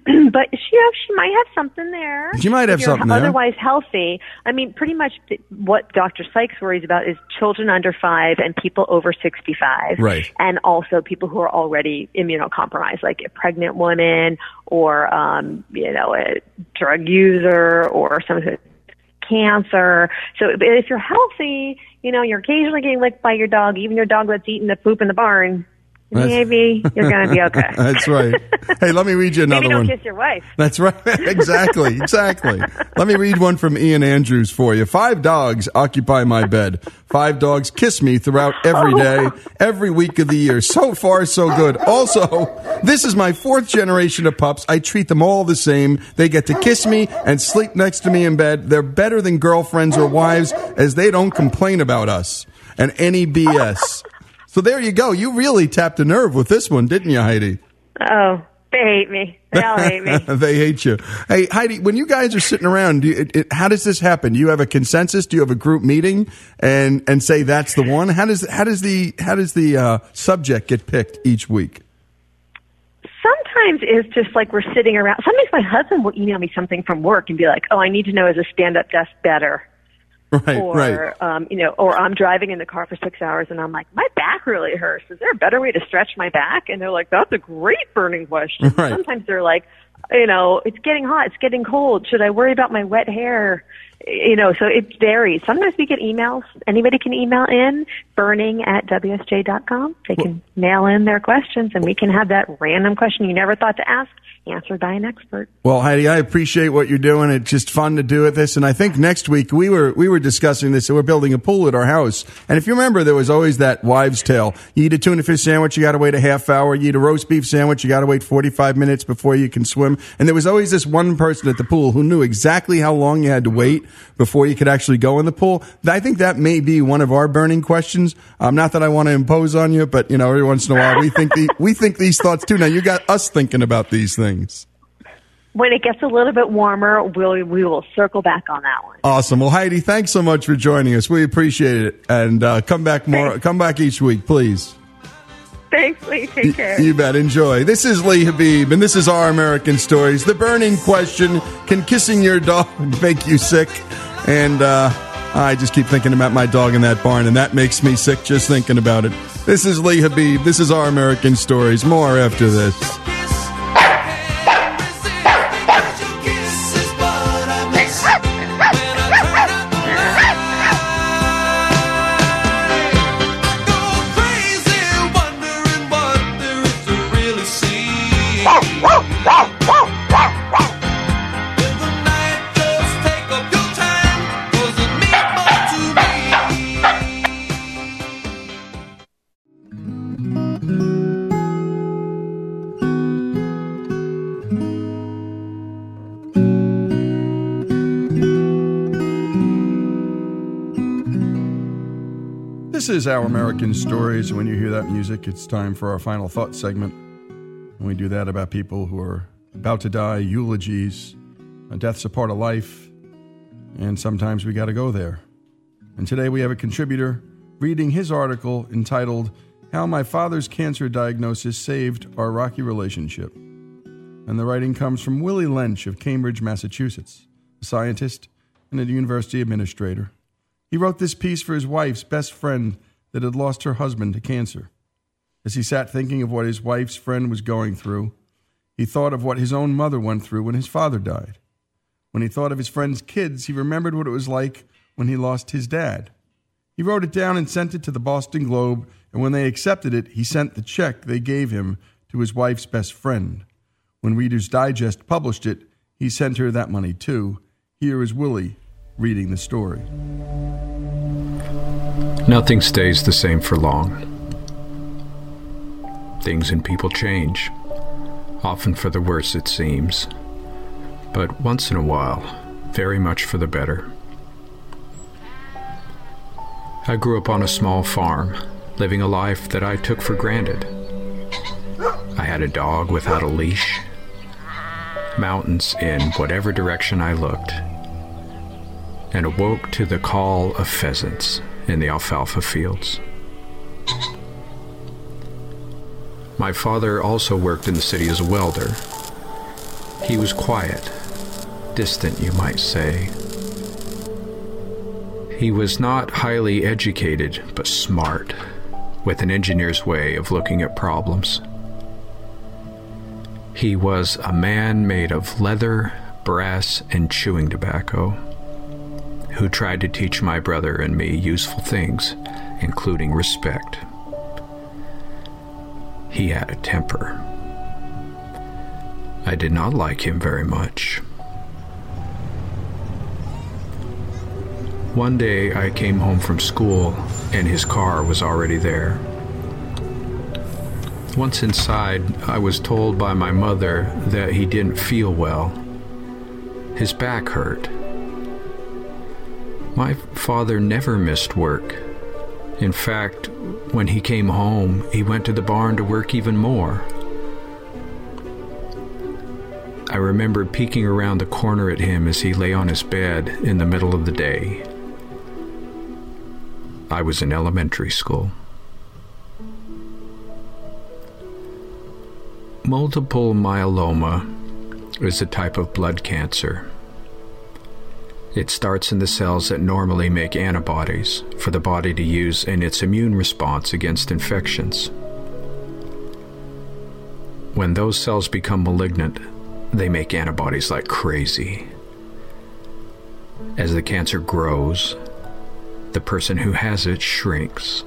she yeah, she might have something there. She might have something there. Otherwise healthy. I mean, pretty much th- what Dr. Sykes worries about is children under five and people over 65. Right. And also people who are already immunocompromised, like a pregnant woman or, um, you know, a drug user or someone who cancer. So if you're healthy, you know, you're occasionally getting licked by your dog, even your dog that's eating the poop in the barn, maybe you're going to be okay. That's right. Hey, let me read you another maybe don't one. kiss your wife. That's right. exactly. Exactly. Let me read one from Ian Andrews for you. Five dogs occupy my bed. Five dogs kiss me throughout every oh, day, every week of the year. So far, so good. Also, this is my fourth generation of pups. I treat them all the same. They get to kiss me and sleep next to me in bed. They're better than girlfriends or wives as they don't complain about us and any BS. So there you go. You really tapped a nerve with this one, didn't you, Heidi? Oh, they hate me. They all hate me. they hate you. Hey, Heidi, when you guys are sitting around, do you, it, it, how does this happen? Do you have a consensus? Do you have a group meeting and and say that's the one? How does how does the how does the uh, subject get picked each week? sometimes it's just like we're sitting around. Sometimes my husband will email me something from work and be like, "Oh, I need to know is a stand-up desk better?" Right, or right. um, you know, or I'm driving in the car for six hours and I'm like, my back really hurts. Is there a better way to stretch my back? And they're like, that's a great burning question. Right. Sometimes they're like, you know, it's getting hot, it's getting cold. Should I worry about my wet hair? You know, so it varies. Sometimes we get emails. Anybody can email in burning at WSJ.com. They can mail in their questions and we can have that random question you never thought to ask answered by an expert. Well, Heidi, I appreciate what you're doing. It's just fun to do it this, and I think next week we were we were discussing this. We're building a pool at our house, and if you remember, there was always that wives' tale: you eat a tuna fish sandwich, you got to wait a half hour. You eat a roast beef sandwich, you got to wait 45 minutes before you can swim. And there was always this one person at the pool who knew exactly how long you had to wait, before you could actually go in the pool. I think that may be one of our burning questions. Um, not that I want to impose on you, but you know, every once in a while we think the, we think these thoughts too. Now you got us thinking about these things. When it gets a little bit warmer, we'll, we will circle back on that one. Awesome. Well, Heidi, thanks so much for joining us. We appreciate it, and uh, come back more. Come back each week, please. Thanks, Lee. Take care. You bet. Enjoy. This is Lee Habeeb, and this is Our American Stories. The burning question Can kissing your dog make you sick? And uh, I just keep thinking about my dog in that barn, and that makes me sick just thinking about it. This is Lee Habeeb. This is Our American Stories. More after this. This is Our American Stories. When you hear that music, it's time for our final thought segment. And we do that about people who are about to die, eulogies. Death's a part of life, and sometimes we got to go there. And today we have a contributor reading his article entitled How My Father's Cancer Diagnosis Saved Our Rocky Relationship. And the writing comes from Willie Lynch of Cambridge, Massachusetts, a scientist and a university administrator. He wrote this piece for his wife's best friend that had lost her husband to cancer. As he sat thinking of what his wife's friend was going through, he thought of what his own mother went through when his father died. When he thought of his friend's kids, he remembered what it was like when he lost his dad. He wrote it down and sent it to the Boston Globe, and when they accepted it, he sent the check they gave him to his wife's best friend. When Reader's Digest published it, he sent her that money too. Here is Willie reading the story. Nothing stays the same for long. Things and people change, often for the worse, it seems, but once in a while, very much for the better. I grew up on a small farm, living a life that I took for granted. I had a dog without a leash, mountains in whatever direction I looked, and awoke to the call of pheasants in the alfalfa fields. My father also worked in the city as a welder. He was quiet, distant, you might say. He was not highly educated, but smart, with an engineer's way of looking at problems. He was a man made of leather, brass, and chewing tobacco who tried to teach my brother and me useful things, including respect. He had a temper. I did not like him very much. One day I came home from school and his car was already there. Once inside, I was told by my mother that he didn't feel well. His back hurt my father never missed work. In fact, when he came home, he went to the barn to work even more. I remember peeking around the corner at him as he lay on his bed in the middle of the day. I was in elementary school. Multiple myeloma is a type of blood cancer. It starts in the cells that normally make antibodies for the body to use in its immune response against infections. When those cells become malignant, they make antibodies like crazy. As the cancer grows, the person who has it shrinks.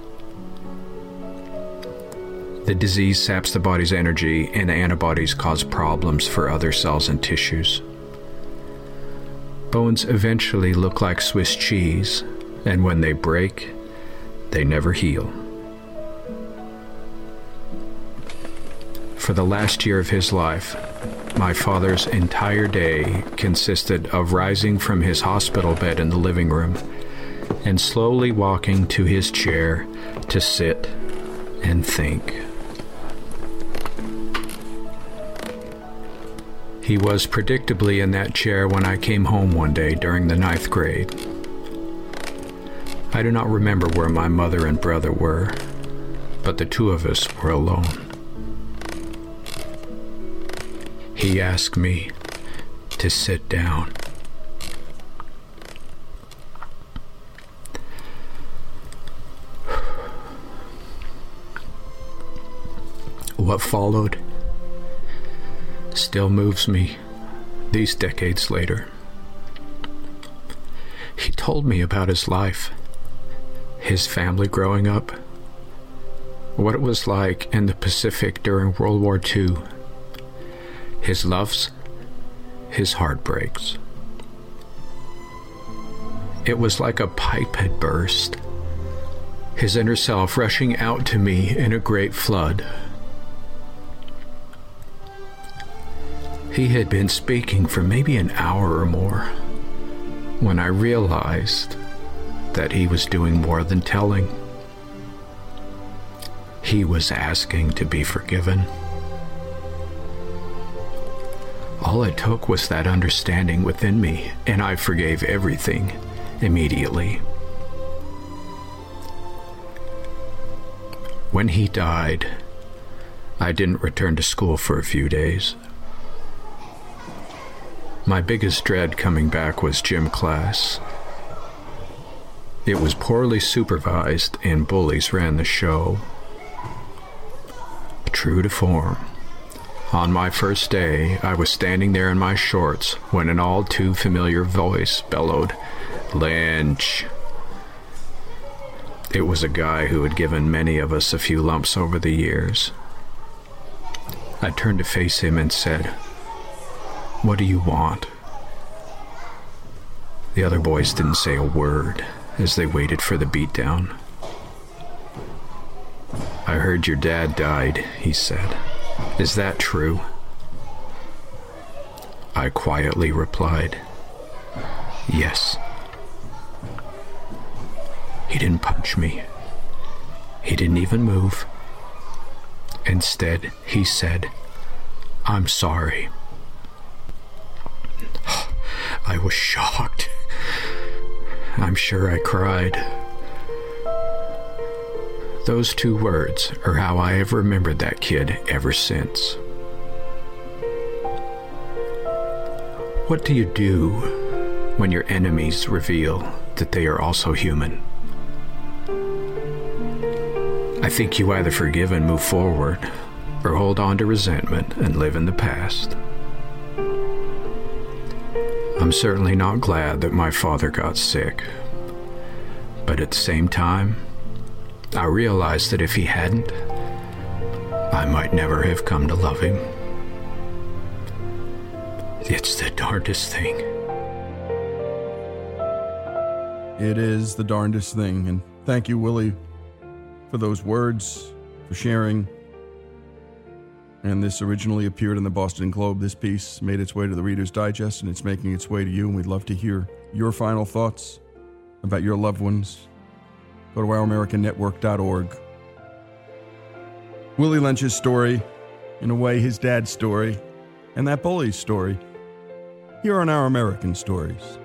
The disease saps the body's energy, and the antibodies cause problems for other cells and tissues. Bones eventually look like Swiss cheese, and when they break, they never heal. For the last year of his life, my father's entire day consisted of rising from his hospital bed in the living room and slowly walking to his chair to sit and think. He was predictably in that chair when I came home one day during the ninth grade. I do not remember where my mother and brother were, but the two of us were alone. He asked me to sit down. What followed still moves me these decades later. He told me about his life, his family growing up, what it was like in the Pacific during World War II, his loves, his heartbreaks. It was like a pipe had burst, his inner self rushing out to me in a great flood. He had been speaking for maybe an hour or more when I realized that he was doing more than telling. He was asking to be forgiven. All it took was that understanding within me, and I forgave everything immediately. When he died, I didn't return to school for a few days. My biggest dread coming back was gym class. It was poorly supervised, and bullies ran the show. True to form. On my first day, I was standing there in my shorts when an all too familiar voice bellowed, Lynch. It was a guy who had given many of us a few lumps over the years. I turned to face him and said, what do you want? The other boys didn't say a word as they waited for the beatdown. I heard your dad died, he said. Is that true? I quietly replied, Yes. He didn't punch me. He didn't even move. Instead, he said, I'm sorry. I was shocked. I'm sure I cried. Those two words are how I have remembered that kid ever since. What do you do when your enemies reveal that they are also human? I think you either forgive and move forward, or hold on to resentment and live in the past. I'm certainly not glad that my father got sick. But at the same time, I realized that if he hadn't, I might never have come to love him. It's the darndest thing. It is the darndest thing. And thank you, Willie, for those words, for sharing. And this originally appeared in the Boston Globe. This piece made its way to the Reader's Digest, and it's making its way to you. And we'd love to hear your final thoughts about your loved ones. Go to ouramericannetwork.org. Willie Lynch's story, in a way, his dad's story, and that bully's story. Here on Our American Stories.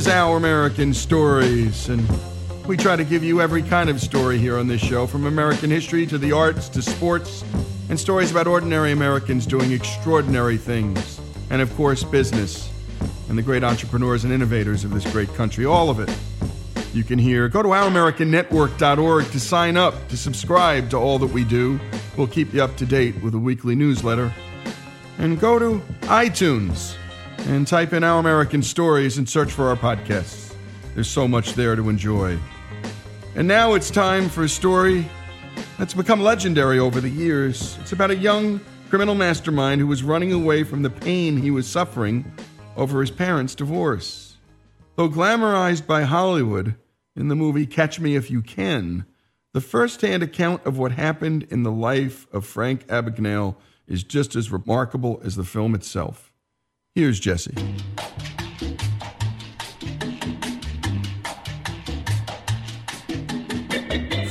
Is Our American Stories, and we try to give you every kind of story here on this show, from American history to the arts to sports, and stories about ordinary Americans doing extraordinary things, and of course, business, and the great entrepreneurs and innovators of this great country, all of it. You can hear. Go to ouramericannetwork.org to sign up, to subscribe to all that we do. We'll keep you up to date with a weekly newsletter. And go to iTunes and type in Our American Stories and search for our podcasts. There's so much there to enjoy. And now it's time for a story that's become legendary over the years. It's about a young criminal mastermind who was running away from the pain he was suffering over his parents' divorce. Though glamorized by Hollywood in the movie Catch Me If You Can, the first hand account of what happened in the life of Frank Abagnale is just as remarkable as the film itself. Here's Jesse.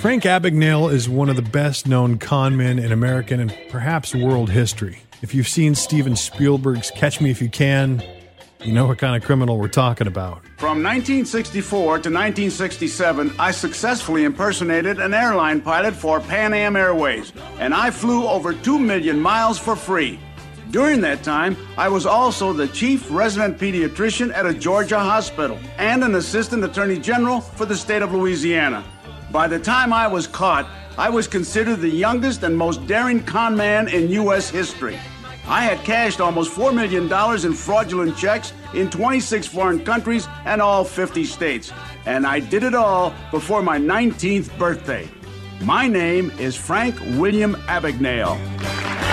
Frank Abagnale is one of the best known con men in American and perhaps world history. If you've seen Steven Spielberg's Catch Me If You Can, you know what kind of criminal we're talking about. From 1964 to 1967, I successfully impersonated an airline pilot for Pan Am Airways, and I flew over 2 million miles for free. During that time, I was also the chief resident pediatrician at a Georgia hospital and an assistant attorney general for the state of Louisiana. By the time I was caught, I was considered the youngest and most daring con man in U.S. history. I had cashed almost $4 million in fraudulent checks in 26 foreign countries and all 50 states. And I did it all before my 19th birthday. My name is Frank William Abagnale.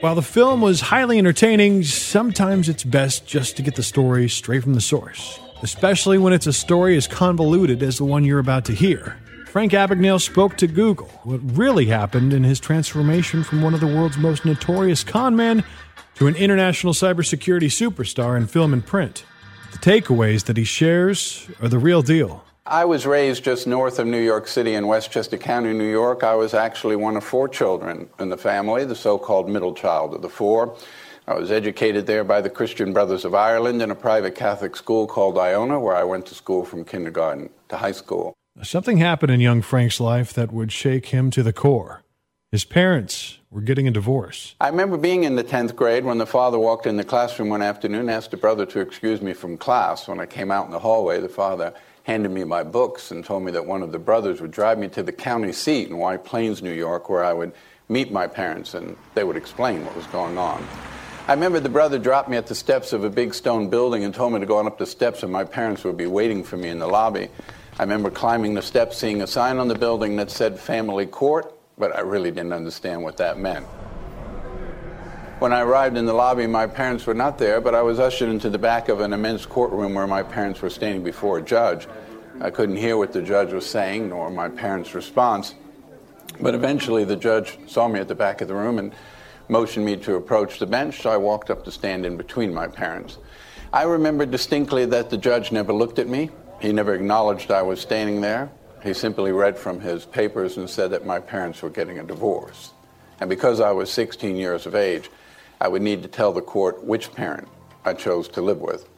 While the film was highly entertaining, sometimes it's best just to get the story straight from the source especially when it's a story as convoluted as the one you're about to hear. Frank Abagnale spoke to Google what really happened in his transformation from one of the world's most notorious con men to an international cybersecurity superstar in film and print. The takeaways that he shares are the real deal. I was raised just north of New York City in Westchester County, New York. I was actually one of four children in the family, the so called middle child of the four. I was educated there by the Christian Brothers of Ireland in a private Catholic school called Iona, where I went to school from kindergarten to high school. Something happened in young Frank's life that would shake him to the core. His parents were getting a divorce. I remember being in the 10th grade when the father walked in the classroom one afternoon and asked the brother to excuse me from class. When I came out in the hallway, the father handed me my books and told me that one of the brothers would drive me to the county seat in White Plains, New York, where I would meet my parents and they would explain what was going on. I remember the brother dropped me at the steps of a big stone building and told me to go on up the steps and my parents would be waiting for me in the lobby. I remember climbing the steps, seeing a sign on the building that said family court, but I really didn't understand what that meant. When I arrived in the lobby, my parents were not there, but I was ushered into the back of an immense courtroom where my parents were standing before a judge. I couldn't hear what the judge was saying, nor my parents' response. But eventually, the judge saw me at the back of the room and motioned me to approach the bench, so I walked up to stand in between my parents. I remember distinctly that the judge never looked at me. He never acknowledged I was standing there. He simply read from his papers and said that my parents were getting a divorce. And because I was 16 years of age, I would need to tell the court which parent I chose to live with.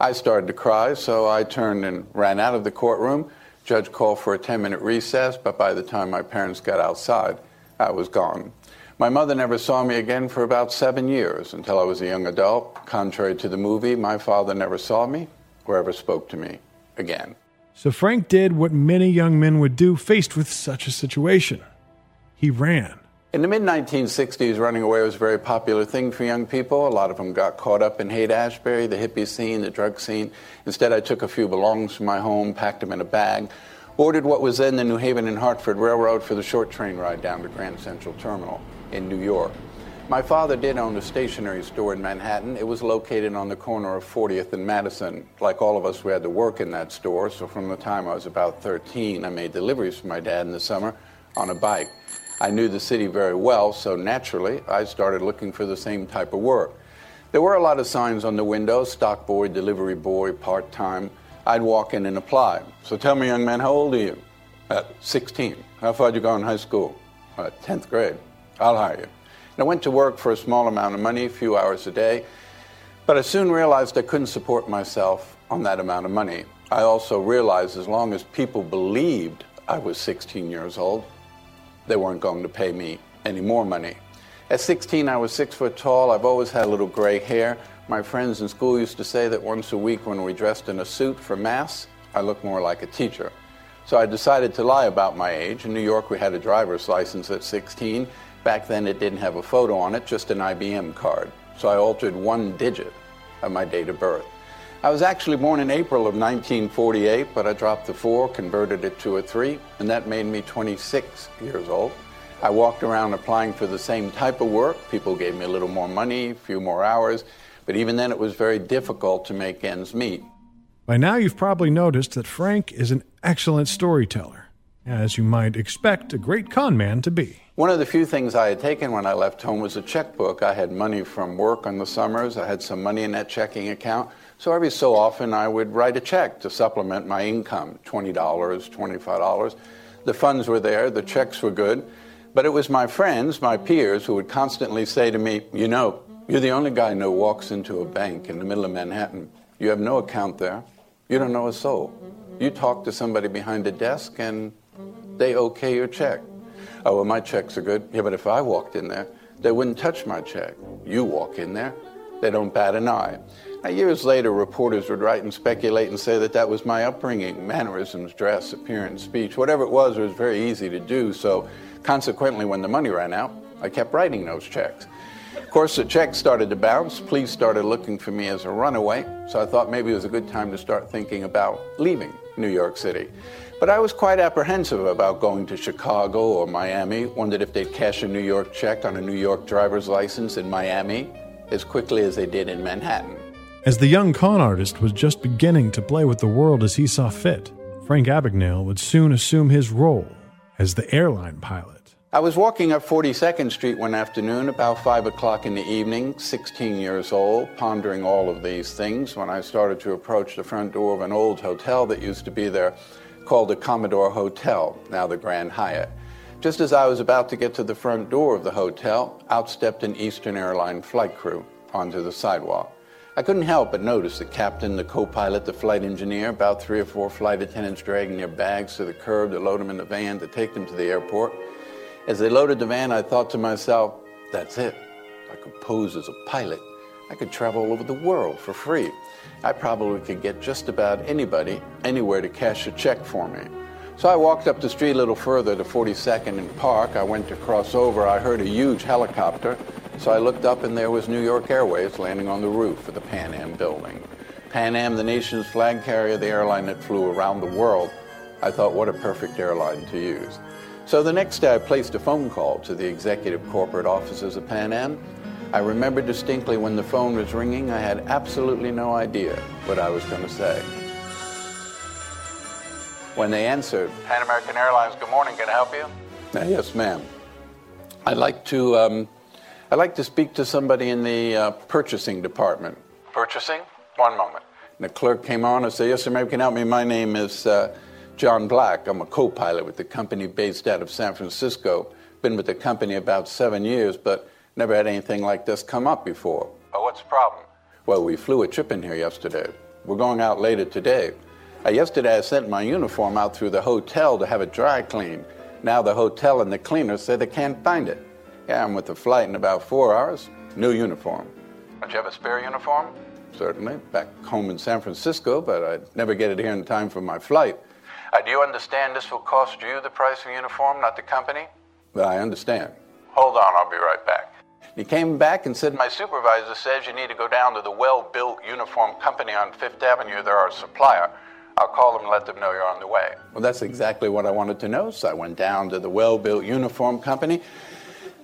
I started to cry, so I turned and ran out of the courtroom. Judge called for a 10 minute recess, but by the time my parents got outside, I was gone. My mother never saw me again for about seven years until I was a young adult. Contrary to the movie, my father never saw me or ever spoke to me again. So Frank did what many young men would do faced with such a situation he ran. In the mid 1960s, running away was a very popular thing for young people. A lot of them got caught up in Haight Ashbury, the hippie scene, the drug scene. Instead, I took a few belongings from my home, packed them in a bag, boarded what was then the New Haven and Hartford Railroad for the short train ride down to Grand Central Terminal in New York. My father did own a stationery store in Manhattan. It was located on the corner of 40th and Madison. Like all of us, we had to work in that store, so from the time I was about 13, I made deliveries for my dad in the summer on a bike. I knew the city very well, so naturally, I started looking for the same type of work. There were a lot of signs on the windows stock boy, delivery boy, part time. I'd walk in and apply. So tell me, young man, how old are you? At 16. How far did you go in high school? Uh, At 10th grade. I'll hire you. And I went to work for a small amount of money, a few hours a day, but I soon realized I couldn't support myself on that amount of money. I also realized as long as people believed I was 16 years old, they weren't going to pay me any more money. At 16, I was six foot tall. I've always had a little gray hair. My friends in school used to say that once a week when we dressed in a suit for Mass, I looked more like a teacher. So I decided to lie about my age. In New York, we had a driver's license at 16, Back then, it didn't have a photo on it, just an IBM card. So I altered one digit of my date of birth. I was actually born in April of 1948, but I dropped the four, converted it to a three, and that made me 26 years old. I walked around applying for the same type of work. People gave me a little more money, a few more hours, but even then it was very difficult to make ends meet. By now, you've probably noticed that Frank is an excellent storyteller, as you might expect a great con man to be. One of the few things I had taken when I left home was a checkbook. I had money from work on the summers, I had some money in that checking account. So every so often I would write a check to supplement my income $20, $25. The funds were there, the checks were good. But it was my friends, my peers, who would constantly say to me, You know, you're the only guy who walks into a bank in the middle of Manhattan. You have no account there. You don't know a soul. You talk to somebody behind a desk and they okay your check. Oh, well, my checks are good. Yeah, but if I walked in there, they wouldn't touch my check. You walk in there, they don't bat an eye. Years later, reporters would write and speculate and say that that was my upbringing, mannerisms, dress, appearance, speech, whatever it was, it was very easy to do. So, consequently, when the money ran out, I kept writing those checks. Of course, the checks started to bounce. Police started looking for me as a runaway, so I thought maybe it was a good time to start thinking about leaving New York City. But I was quite apprehensive about going to Chicago or Miami, wondered if they'd cash a New York check on a New York driver's license in Miami as quickly as they did in Manhattan. As the young con artist was just beginning to play with the world as he saw fit, Frank Abagnale would soon assume his role as the airline pilot. I was walking up 42nd Street one afternoon, about 5 o'clock in the evening, 16 years old, pondering all of these things when I started to approach the front door of an old hotel that used to be there called the Commodore Hotel, now the Grand Hyatt. Just as I was about to get to the front door of the hotel, out stepped an Eastern Airline flight crew onto the sidewalk. I couldn't help but notice the captain, the co pilot, the flight engineer, about three or four flight attendants dragging their bags to the curb to load them in the van to take them to the airport. As they loaded the van, I thought to myself, that's it. I could pose as a pilot. I could travel all over the world for free. I probably could get just about anybody, anywhere to cash a check for me. So I walked up the street a little further to 42nd and Park. I went to cross over. I heard a huge helicopter. So I looked up and there was New York Airways landing on the roof of the Pan Am building. Pan Am, the nation's flag carrier, the airline that flew around the world. I thought, what a perfect airline to use. So the next day, I placed a phone call to the executive corporate offices of Pan Am. I remember distinctly when the phone was ringing, I had absolutely no idea what I was going to say. When they answered, Pan American Airlines, good morning, can I help you? Uh, yes, ma'am. I'd like to, um, I'd like to speak to somebody in the uh, purchasing department. Purchasing? One moment. And the clerk came on and said, yes, sir, maybe you can help me. My name is uh, John Black. I'm a co pilot with the company based out of San Francisco. Been with the company about seven years, but never had anything like this come up before. Oh, what's the problem? Well, we flew a trip in here yesterday. We're going out later today. Uh, yesterday, I sent my uniform out through the hotel to have it dry cleaned. Now the hotel and the cleaners say they can't find it. Yeah, I'm with the flight in about four hours. New uniform. Don't you have a spare uniform? Certainly. Back home in San Francisco, but I'd never get it here in time for my flight. Uh, do you understand this will cost you the price of uniform, not the company? Well, I understand. Hold on, I'll be right back. He came back and said, My supervisor says you need to go down to the well built uniform company on Fifth Avenue. They're our supplier. I'll call them and let them know you're on the way. Well, that's exactly what I wanted to know. So I went down to the well built uniform company.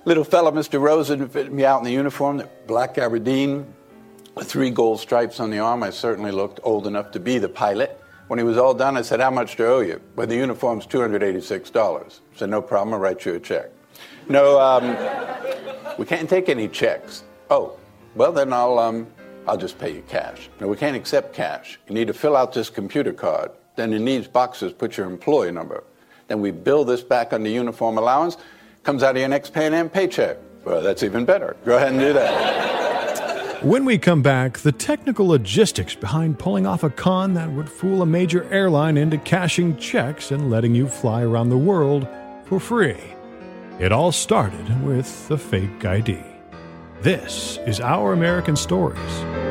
Little fellow, Mr. Rosen, fitted me out in the uniform, the black gabardine, with three gold stripes on the arm. I certainly looked old enough to be the pilot. When he was all done, I said, How much do I owe you? Well, the uniform's $286. I said, No problem, I'll write you a check. No, um, we can't take any checks. Oh, well, then I'll, um, I'll just pay you cash. No, we can't accept cash. You need to fill out this computer card. Then in these boxes, put your employee number. Then we bill this back on the uniform allowance. Comes out of your next Pan Am paycheck. Well, that's even better. Go ahead and do that. When we come back, the technical logistics behind pulling off a con that would fool a major airline into cashing checks and letting you fly around the world for free. It all started with a fake ID. This is Our American Stories.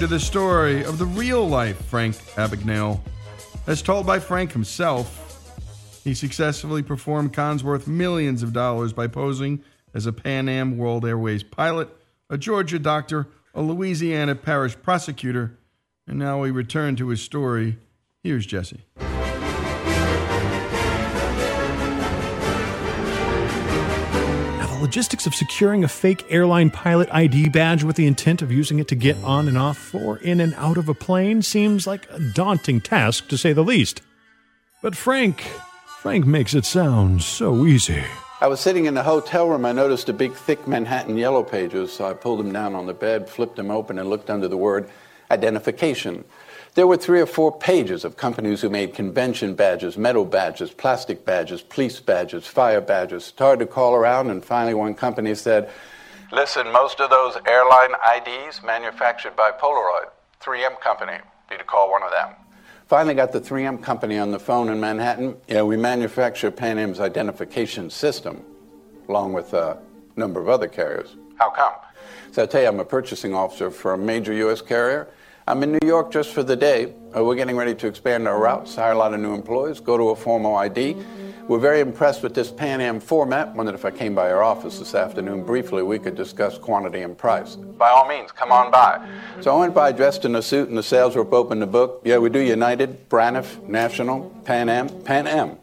To the story of the real life Frank Abagnale. As told by Frank himself, he successfully performed cons worth millions of dollars by posing as a Pan Am World Airways pilot, a Georgia doctor, a Louisiana parish prosecutor, and now we return to his story. Here's Jesse. Logistics of securing a fake airline pilot ID badge with the intent of using it to get on and off or in and out of a plane seems like a daunting task, to say the least. But Frank, Frank makes it sound so easy. I was sitting in the hotel room. I noticed a big, thick Manhattan Yellow Pages, so I pulled them down on the bed, flipped them open, and looked under the word identification. There were three or four pages of companies who made convention badges, metal badges, plastic badges, police badges, fire badges. Started to call around, and finally one company said, Listen, most of those airline IDs manufactured by Polaroid, 3M Company. Need to call one of them. Finally got the 3M company on the phone in Manhattan. Yeah, we manufacture Pan Am's identification system, along with a number of other carriers. How come? So I tell you, I'm a purchasing officer for a major U.S. carrier. I'm in New York just for the day. Uh, we're getting ready to expand our routes, hire a lot of new employees, go to a formal ID. We're very impressed with this Pan Am format. Wondered if I came by your office this afternoon briefly, we could discuss quantity and price. By all means, come on by. So I went by dressed in a suit and the sales rep opened the book. Yeah, we do United, Braniff, National, Pan Am, Pan Am.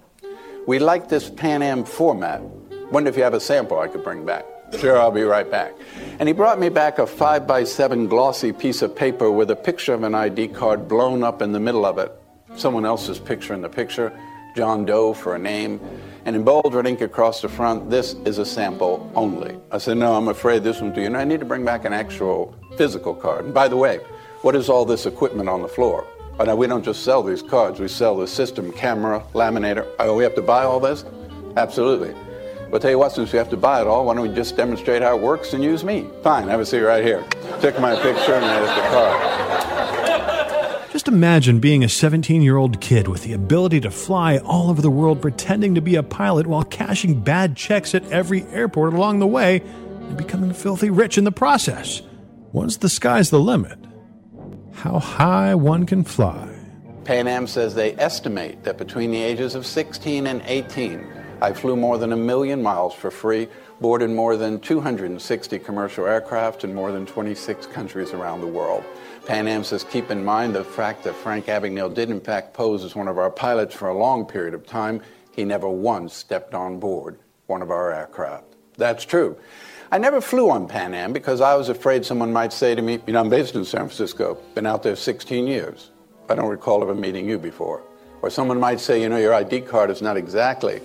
We like this Pan Am format. Wonder if you have a sample I could bring back. Sure, I'll be right back. And he brought me back a 5 by 7 glossy piece of paper with a picture of an ID card blown up in the middle of it. Someone else's picture in the picture, John Doe for a name, and in bold red ink across the front, this is a sample only. I said, No, I'm afraid this won't do. You I need to bring back an actual physical card. And by the way, what is all this equipment on the floor? Oh, now, we don't just sell these cards, we sell the system, camera, laminator. Oh, we have to buy all this? Absolutely. But tell you what, since we have to buy it all, why don't we just demonstrate how it works and use me? Fine, have a seat right here. Took my picture and there's the car. Just imagine being a 17 year old kid with the ability to fly all over the world pretending to be a pilot while cashing bad checks at every airport along the way and becoming filthy rich in the process. Once the sky's the limit, how high one can fly. Pan Am says they estimate that between the ages of 16 and 18, I flew more than a million miles for free, boarded more than 260 commercial aircraft in more than 26 countries around the world. Pan Am says keep in mind the fact that Frank Abagnale did in fact pose as one of our pilots for a long period of time. He never once stepped on board one of our aircraft. That's true. I never flew on Pan Am because I was afraid someone might say to me, You know, I'm based in San Francisco, been out there 16 years. I don't recall ever meeting you before. Or someone might say, You know, your ID card is not exactly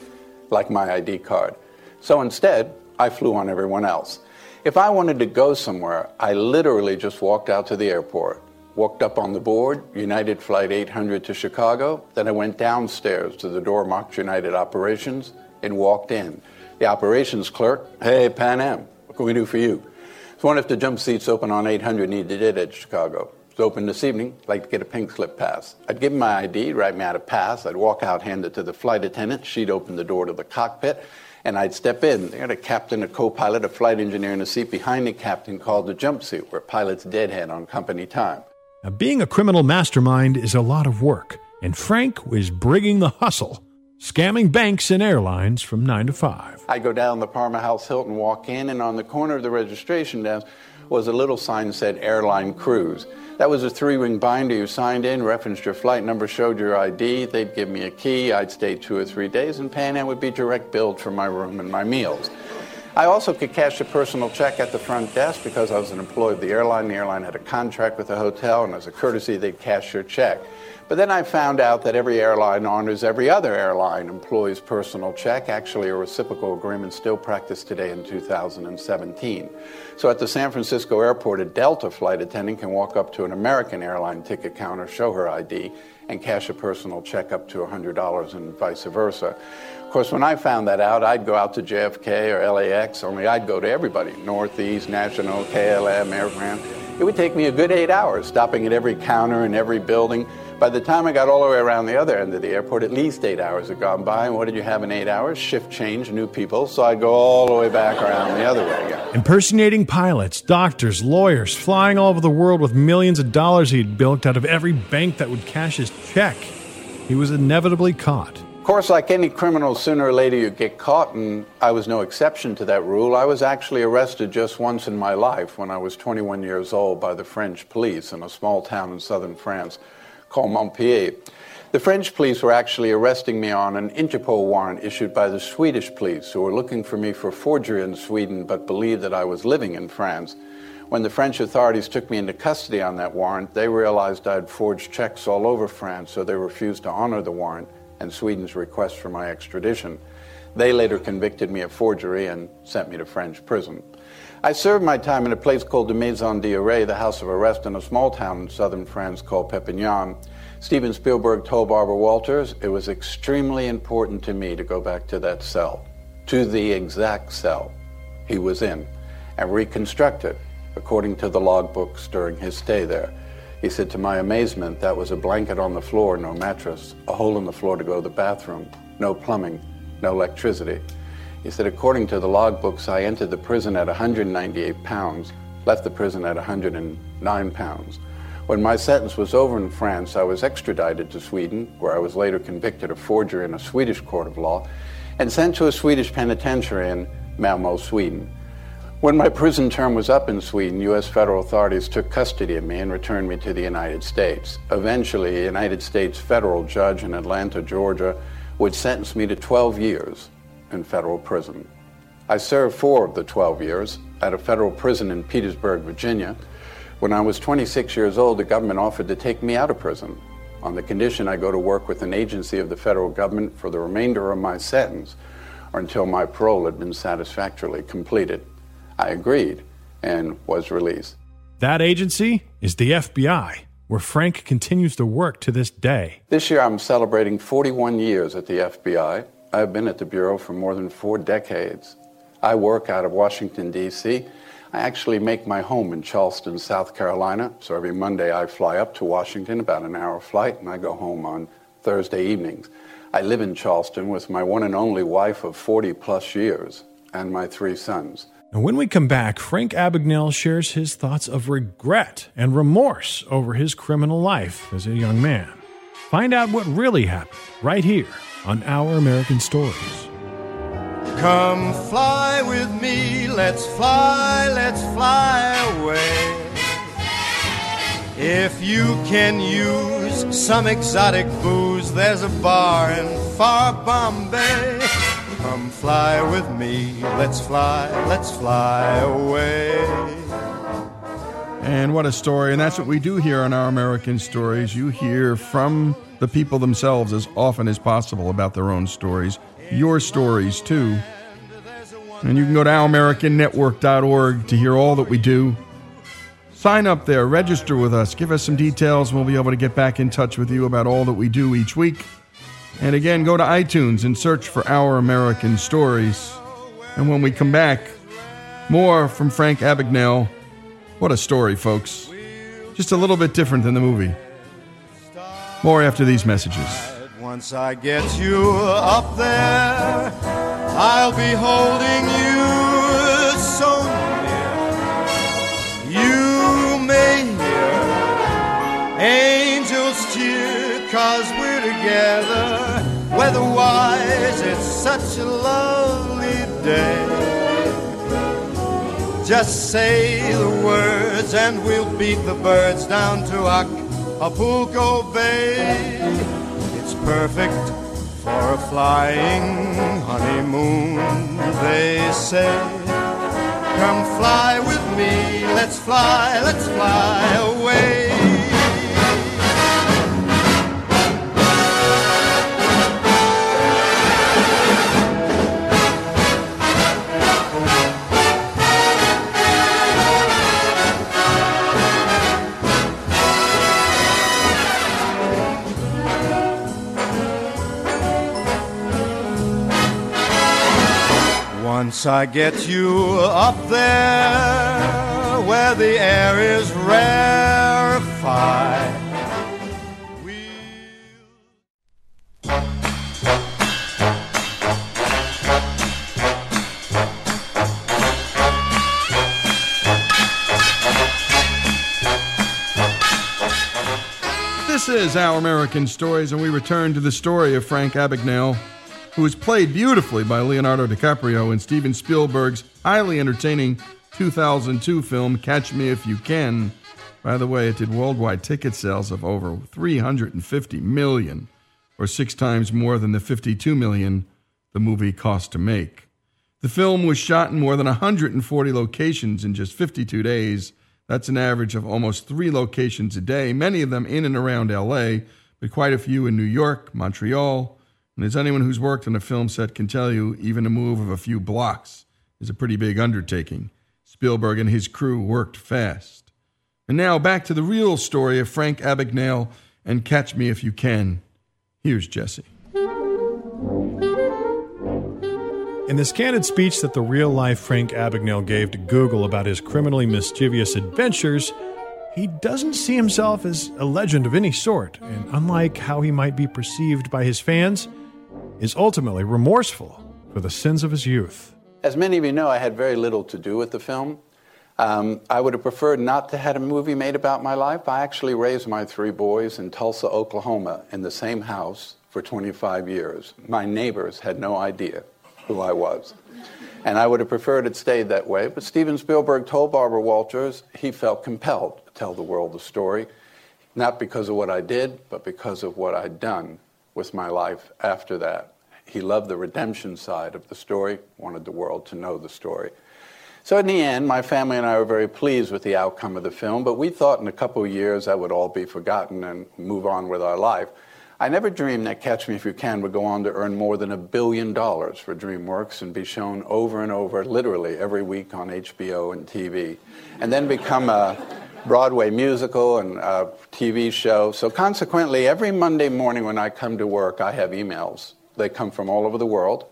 like my ID card. So instead, I flew on everyone else. If I wanted to go somewhere, I literally just walked out to the airport, walked up on the board, United Flight 800 to Chicago, then I went downstairs to the door marked United Operations and walked in. The operations clerk, hey, Pan Am, what can we do for you? So one of the jump seats open on 800 needed it at Chicago. It's open this evening. I'd like to get a pink slip pass. I'd give him my ID, write me out a pass. I'd walk out, hand it to the flight attendant. She'd open the door to the cockpit, and I'd step in. They had a captain, a co-pilot, a flight engineer in a seat behind the captain called the jump seat, where pilots deadhead on company time. Now, being a criminal mastermind is a lot of work, and Frank was bringing the hustle, scamming banks and airlines from 9 to 5. I go down the Palmer House Hilton, walk in, and on the corner of the registration desk was a little sign that said Airline Crews. That was a three ring binder. You signed in, referenced your flight number, showed your ID. They'd give me a key. I'd stay two or three days, and Pan Am would be direct billed for my room and my meals. I also could cash a personal check at the front desk because I was an employee of the airline. The airline had a contract with the hotel, and as a courtesy, they'd cash your check. But then I found out that every airline honors every other airline employee's personal check. Actually, a reciprocal agreement still practiced today in 2017. So at the San Francisco airport, a Delta flight attendant can walk up to an American airline ticket counter, show her ID, and cash a personal check up to $100 and vice versa. Of course, when I found that out, I'd go out to JFK or LAX, only I'd go to everybody Northeast, National, KLM, Air France It would take me a good eight hours, stopping at every counter and every building. By the time I got all the way around the other end of the airport, at least eight hours had gone by. And what did you have in eight hours? Shift change, new people. So I'd go all the way back around the other way again. Impersonating pilots, doctors, lawyers, flying all over the world with millions of dollars he'd bilked out of every bank that would cash his check. He was inevitably caught. Of course, like any criminal, sooner or later you get caught, and I was no exception to that rule. I was actually arrested just once in my life when I was 21 years old by the French police in a small town in southern France called Montpellier. The French police were actually arresting me on an Interpol warrant issued by the Swedish police, who were looking for me for forgery in Sweden but believed that I was living in France. When the French authorities took me into custody on that warrant, they realized I'd forged checks all over France, so they refused to honor the warrant and Sweden's request for my extradition. They later convicted me of forgery and sent me to French prison. I served my time in a place called the Maison d'Arrêt, the house of arrest in a small town in southern France called Perpignan. Steven Spielberg told Barbara Walters it was extremely important to me to go back to that cell, to the exact cell he was in, and reconstruct it according to the logbooks during his stay there. He said, to my amazement, that was a blanket on the floor, no mattress, a hole in the floor to go to the bathroom, no plumbing, no electricity. He said, according to the logbooks, I entered the prison at 198 pounds, left the prison at 109 pounds. When my sentence was over in France, I was extradited to Sweden, where I was later convicted of forgery in a Swedish court of law, and sent to a Swedish penitentiary in Malmo, Sweden. When my prison term was up in Sweden, U.S. federal authorities took custody of me and returned me to the United States. Eventually, a United States federal judge in Atlanta, Georgia, would sentence me to 12 years in federal prison. I served four of the 12 years at a federal prison in Petersburg, Virginia. When I was 26 years old, the government offered to take me out of prison on the condition I go to work with an agency of the federal government for the remainder of my sentence or until my parole had been satisfactorily completed. I agreed and was released. That agency is the FBI, where Frank continues to work to this day. This year I'm celebrating 41 years at the FBI. I've been at the Bureau for more than four decades. I work out of Washington, D.C. I actually make my home in Charleston, South Carolina, so every Monday I fly up to Washington, about an hour flight, and I go home on Thursday evenings. I live in Charleston with my one and only wife of 40 plus years and my three sons. And when we come back, Frank Abagnale shares his thoughts of regret and remorse over his criminal life as a young man. Find out what really happened right here on Our American Stories. Come fly with me, let's fly, let's fly away. If you can use some exotic booze, there's a bar in far Bombay. Come fly with me, let's fly, let's fly away. And what a story. And that's what we do here on Our American Stories. You hear from the people themselves as often as possible about their own stories, your stories too. And you can go to ouramericannetwork.org to hear all that we do. Sign up there, register with us, give us some details, and we'll be able to get back in touch with you about all that we do each week. And again, go to iTunes and search for Our American Stories. And when we come back, more from Frank Abagnale. What a story, folks. Just a little bit different than the movie. More after these messages. Once I get you up there, I'll be holding you so near. You may hear angels cheer, cause we're together. Weatherwise, it's such a lovely day. Just say the words and we'll beat the birds down to Acapulco Bay. It's perfect for a flying honeymoon, they say. Come fly with me, let's fly, let's fly away. Once I get you up there, where the air is rarefied. This is Our American Stories, and we return to the story of Frank Abagnale, who was played beautifully by Leonardo DiCaprio in Steven Spielberg's highly entertaining 2002 film Catch Me If You Can. By the way, it did worldwide ticket sales of over 350 million, or six times more than the 52 million the movie cost to make. The film was shot in more than 140 locations in just 52 days. That's an average of almost three locations a day, many of them in and around LA, but quite a few in New York, Montreal. And as anyone who's worked on a film set can tell you, even a move of a few blocks is a pretty big undertaking. Spielberg and his crew worked fast. And now back to the real story of Frank Abagnale and Catch Me If You Can. Here's Jesse. In this candid speech that the real life Frank Abagnale gave to Google about his criminally mischievous adventures, he doesn't see himself as a legend of any sort, and unlike how he might be perceived by his fans, is ultimately remorseful for the sins of his youth. As many of you know, I had very little to do with the film. Um, I would have preferred not to have a movie made about my life. I actually raised my three boys in Tulsa, Oklahoma, in the same house for 25 years. My neighbors had no idea who I was. And I would have preferred it stayed that way. But Steven Spielberg told Barbara Walters he felt compelled to tell the world the story, not because of what I did, but because of what I'd done with my life after that. He loved the redemption side of the story, wanted the world to know the story. So in the end, my family and I were very pleased with the outcome of the film, but we thought in a couple of years that would all be forgotten and move on with our life. I never dreamed that Catch Me If You Can would go on to earn more than a billion dollars for DreamWorks and be shown over and over, literally every week on HBO and TV, and then become a Broadway musical and a TV show. So consequently, every Monday morning when I come to work, I have emails. They come from all over the world.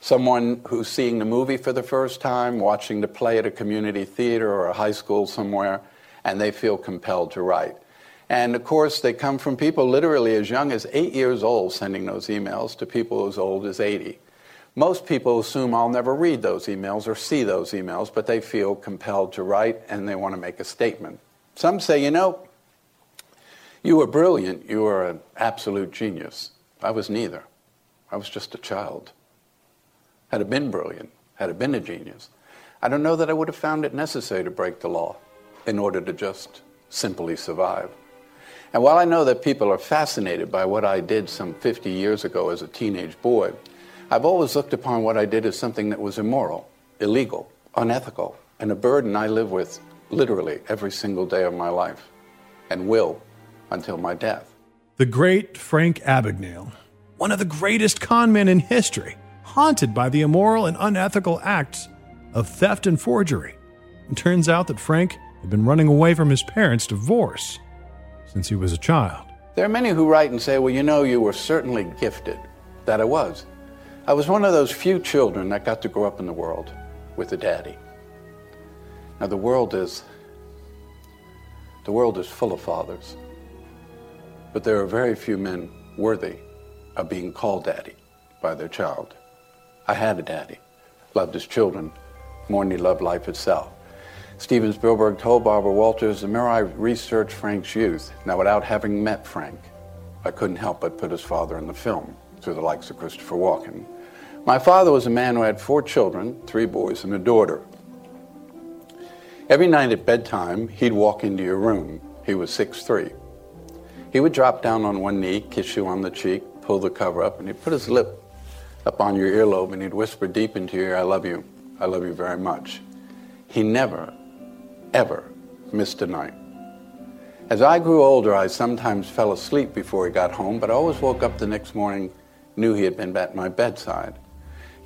Someone who's seeing the movie for the first time, watching the play at a community theater or a high school somewhere, and they feel compelled to write. And of course, they come from people literally as young as eight years old sending those emails to people as old as 80. Most people assume I'll never read those emails or see those emails, but they feel compelled to write and they want to make a statement. Some say, you know, you were brilliant, you were an absolute genius. I was neither. I was just a child. Had I been brilliant, had I been a genius, I don't know that I would have found it necessary to break the law in order to just simply survive. And while I know that people are fascinated by what I did some 50 years ago as a teenage boy, I've always looked upon what I did as something that was immoral, illegal, unethical, and a burden I live with literally every single day of my life and will until my death. The great Frank Abagnale, one of the greatest con men in history, haunted by the immoral and unethical acts of theft and forgery. It turns out that Frank had been running away from his parents' divorce since he was a child. There are many who write and say, Well, you know, you were certainly gifted. That I was. I was one of those few children that got to grow up in the world with a daddy. Now, the world is. The world is full of fathers. But there are very few men worthy of being called daddy by their child. I had a daddy, loved his children more than he loved life itself. Steven Spielberg told Barbara Walters, the more I researched Frank's youth, now without having met Frank, I couldn't help but put his father in the film through the likes of Christopher Walken. My father was a man who had four children, three boys and a daughter. Every night at bedtime, he'd walk into your room. He was six three. He would drop down on one knee, kiss you on the cheek, pull the cover up, and he'd put his lip up on your earlobe and he'd whisper deep into your ear, I love you. I love you very much. He never, ever missed a night. As I grew older, I sometimes fell asleep before he got home, but I always woke up the next morning, knew he had been at my bedside.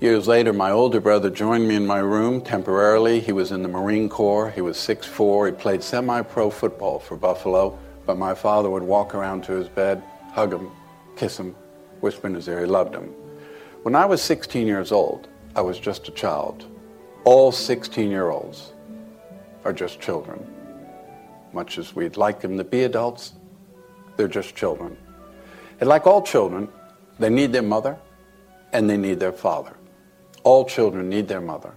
Years later, my older brother joined me in my room temporarily. He was in the Marine Corps. He was 6'4". He played semi-pro football for Buffalo, but my father would walk around to his bed, hug him, kiss him, whisper in his ear he loved him. When I was 16 years old, I was just a child. All 16 year olds are just children. Much as we'd like them to be adults, they're just children. And like all children, they need their mother and they need their father. All children need their mother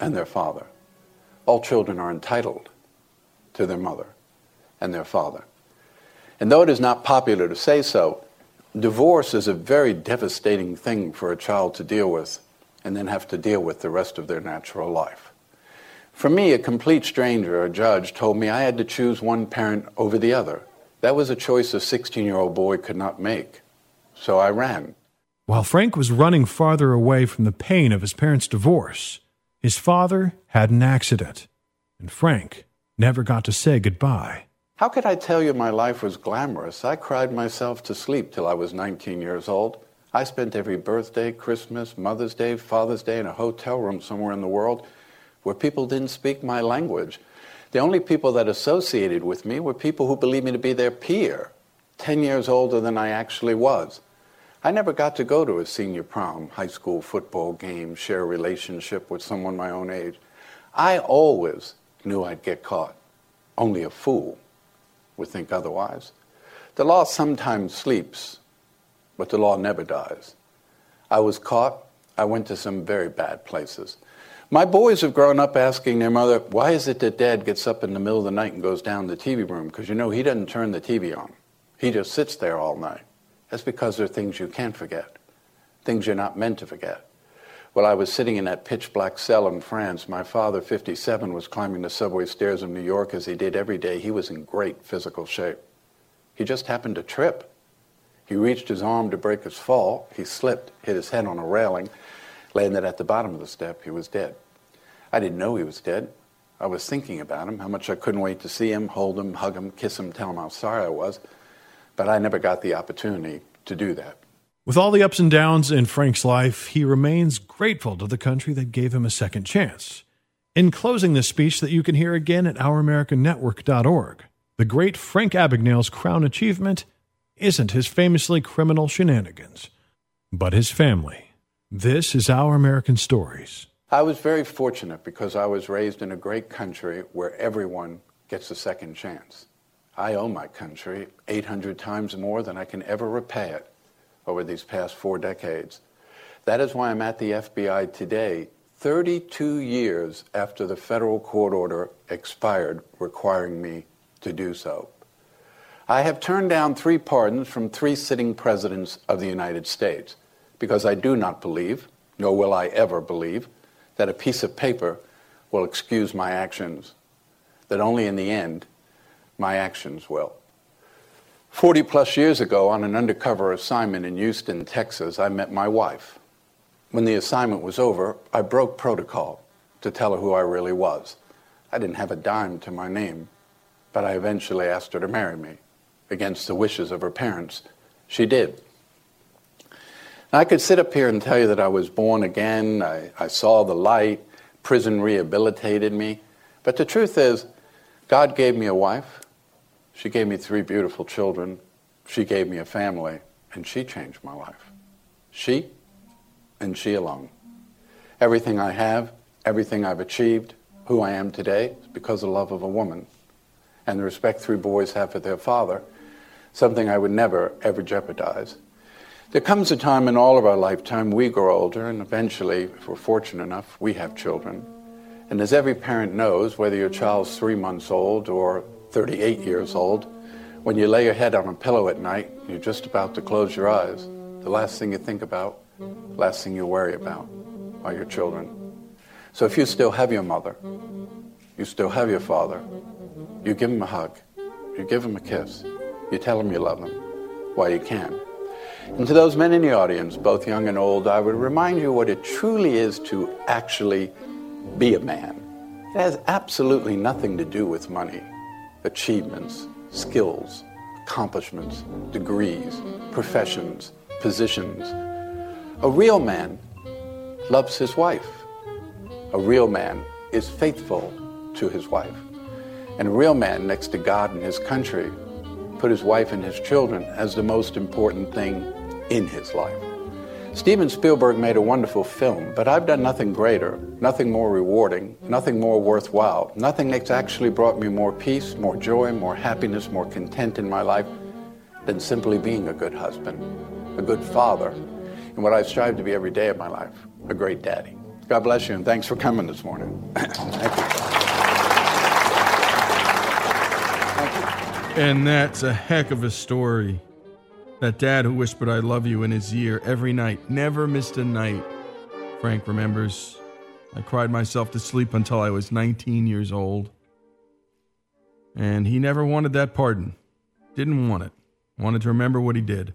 and their father. All children are entitled to their mother and their father. And though it is not popular to say so, divorce is a very devastating thing for a child to deal with and then have to deal with the rest of their natural life. For me, a complete stranger, a judge, told me I had to choose one parent over the other. That was a choice a 16 year old boy could not make. So I ran. While Frank was running farther away from the pain of his parents' divorce, his father had an accident, and Frank never got to say goodbye. How could I tell you my life was glamorous? I cried myself to sleep till I was 19 years old. I spent every birthday, Christmas, Mother's Day, Father's Day in a hotel room somewhere in the world where people didn't speak my language. The only people that associated with me were people who believed me to be their peer, 10 years older than I actually was. I never got to go to a senior prom, high school football game, share a relationship with someone my own age. I always knew I'd get caught. Only a fool would think otherwise. The law sometimes sleeps, but the law never dies. I was caught. I went to some very bad places. My boys have grown up asking their mother, why is it that dad gets up in the middle of the night and goes down to the TV room? Because you know, he doesn't turn the TV on. He just sits there all night. That's because there are things you can't forget, things you're not meant to forget. While I was sitting in that pitch black cell in France, my father, 57, was climbing the subway stairs of New York as he did every day. He was in great physical shape. He just happened to trip. He reached his arm to break his fall. He slipped, hit his head on a railing, landed at the bottom of the step. He was dead. I didn't know he was dead. I was thinking about him, how much I couldn't wait to see him, hold him, hug him, kiss him, tell him how sorry I was but I never got the opportunity to do that. With all the ups and downs in Frank's life, he remains grateful to the country that gave him a second chance. In closing this speech that you can hear again at ouramericannetwork.org, the great Frank Abagnale's crown achievement isn't his famously criminal shenanigans, but his family. This is Our American Stories. I was very fortunate because I was raised in a great country where everyone gets a second chance. I owe my country 800 times more than I can ever repay it over these past four decades. That is why I'm at the FBI today, 32 years after the federal court order expired requiring me to do so. I have turned down three pardons from three sitting presidents of the United States because I do not believe, nor will I ever believe, that a piece of paper will excuse my actions, that only in the end my actions will. 40 plus years ago, on an undercover assignment in Houston, Texas, I met my wife. When the assignment was over, I broke protocol to tell her who I really was. I didn't have a dime to my name, but I eventually asked her to marry me. Against the wishes of her parents, she did. Now, I could sit up here and tell you that I was born again, I, I saw the light, prison rehabilitated me, but the truth is, God gave me a wife, she gave me three beautiful children. She gave me a family, and she changed my life. She and she alone. Everything I have, everything I've achieved, who I am today, is because of the love of a woman and the respect three boys have for their father, something I would never, ever jeopardize. There comes a time in all of our lifetime we grow older, and eventually, if we're fortunate enough, we have children. And as every parent knows, whether your child's three months old or 38 years old, when you lay your head on a pillow at night, you're just about to close your eyes. The last thing you think about, last thing you worry about are your children. So if you still have your mother, you still have your father, you give them a hug, you give them a kiss, you tell them you love them while you can. And to those men in the audience, both young and old, I would remind you what it truly is to actually be a man. It has absolutely nothing to do with money achievements, skills, accomplishments, degrees, professions, positions. A real man loves his wife. A real man is faithful to his wife. And a real man, next to God and his country, put his wife and his children as the most important thing in his life. Steven Spielberg made a wonderful film, but I've done nothing greater, nothing more rewarding, nothing more worthwhile, nothing that's actually brought me more peace, more joy, more happiness, more content in my life than simply being a good husband, a good father, and what I strive to be every day of my life, a great daddy. God bless you, and thanks for coming this morning. Thank you. And that's a heck of a story. That dad who whispered, I love you in his ear every night, never missed a night. Frank remembers. I cried myself to sleep until I was 19 years old. And he never wanted that pardon. Didn't want it. Wanted to remember what he did.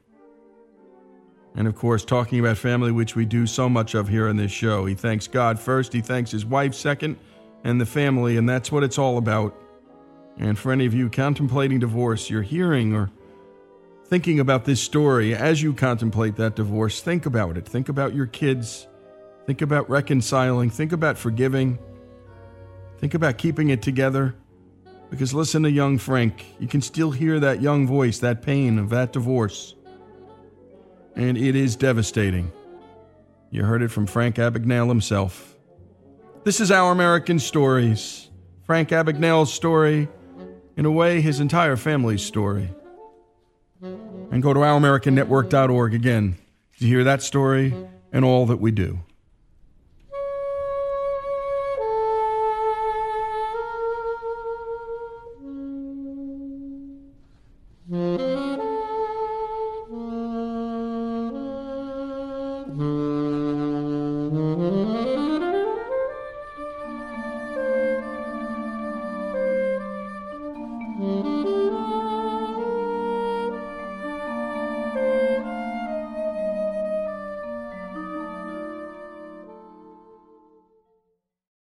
And of course, talking about family, which we do so much of here on this show. He thanks God first, he thanks his wife second, and the family, and that's what it's all about. And for any of you contemplating divorce, you're hearing or thinking about this story, as you contemplate that divorce, think about it. Think about your kids. Think about reconciling. Think about forgiving. Think about keeping it together. Because listen to young Frank. You can still hear that young voice, that pain of that divorce. And it is devastating. You heard it from Frank Abagnale himself. This is Our American Stories. Frank Abagnale's story, in a way, his entire family's story. And go to OurAmericanNetwork.org again to hear that story and all that we do.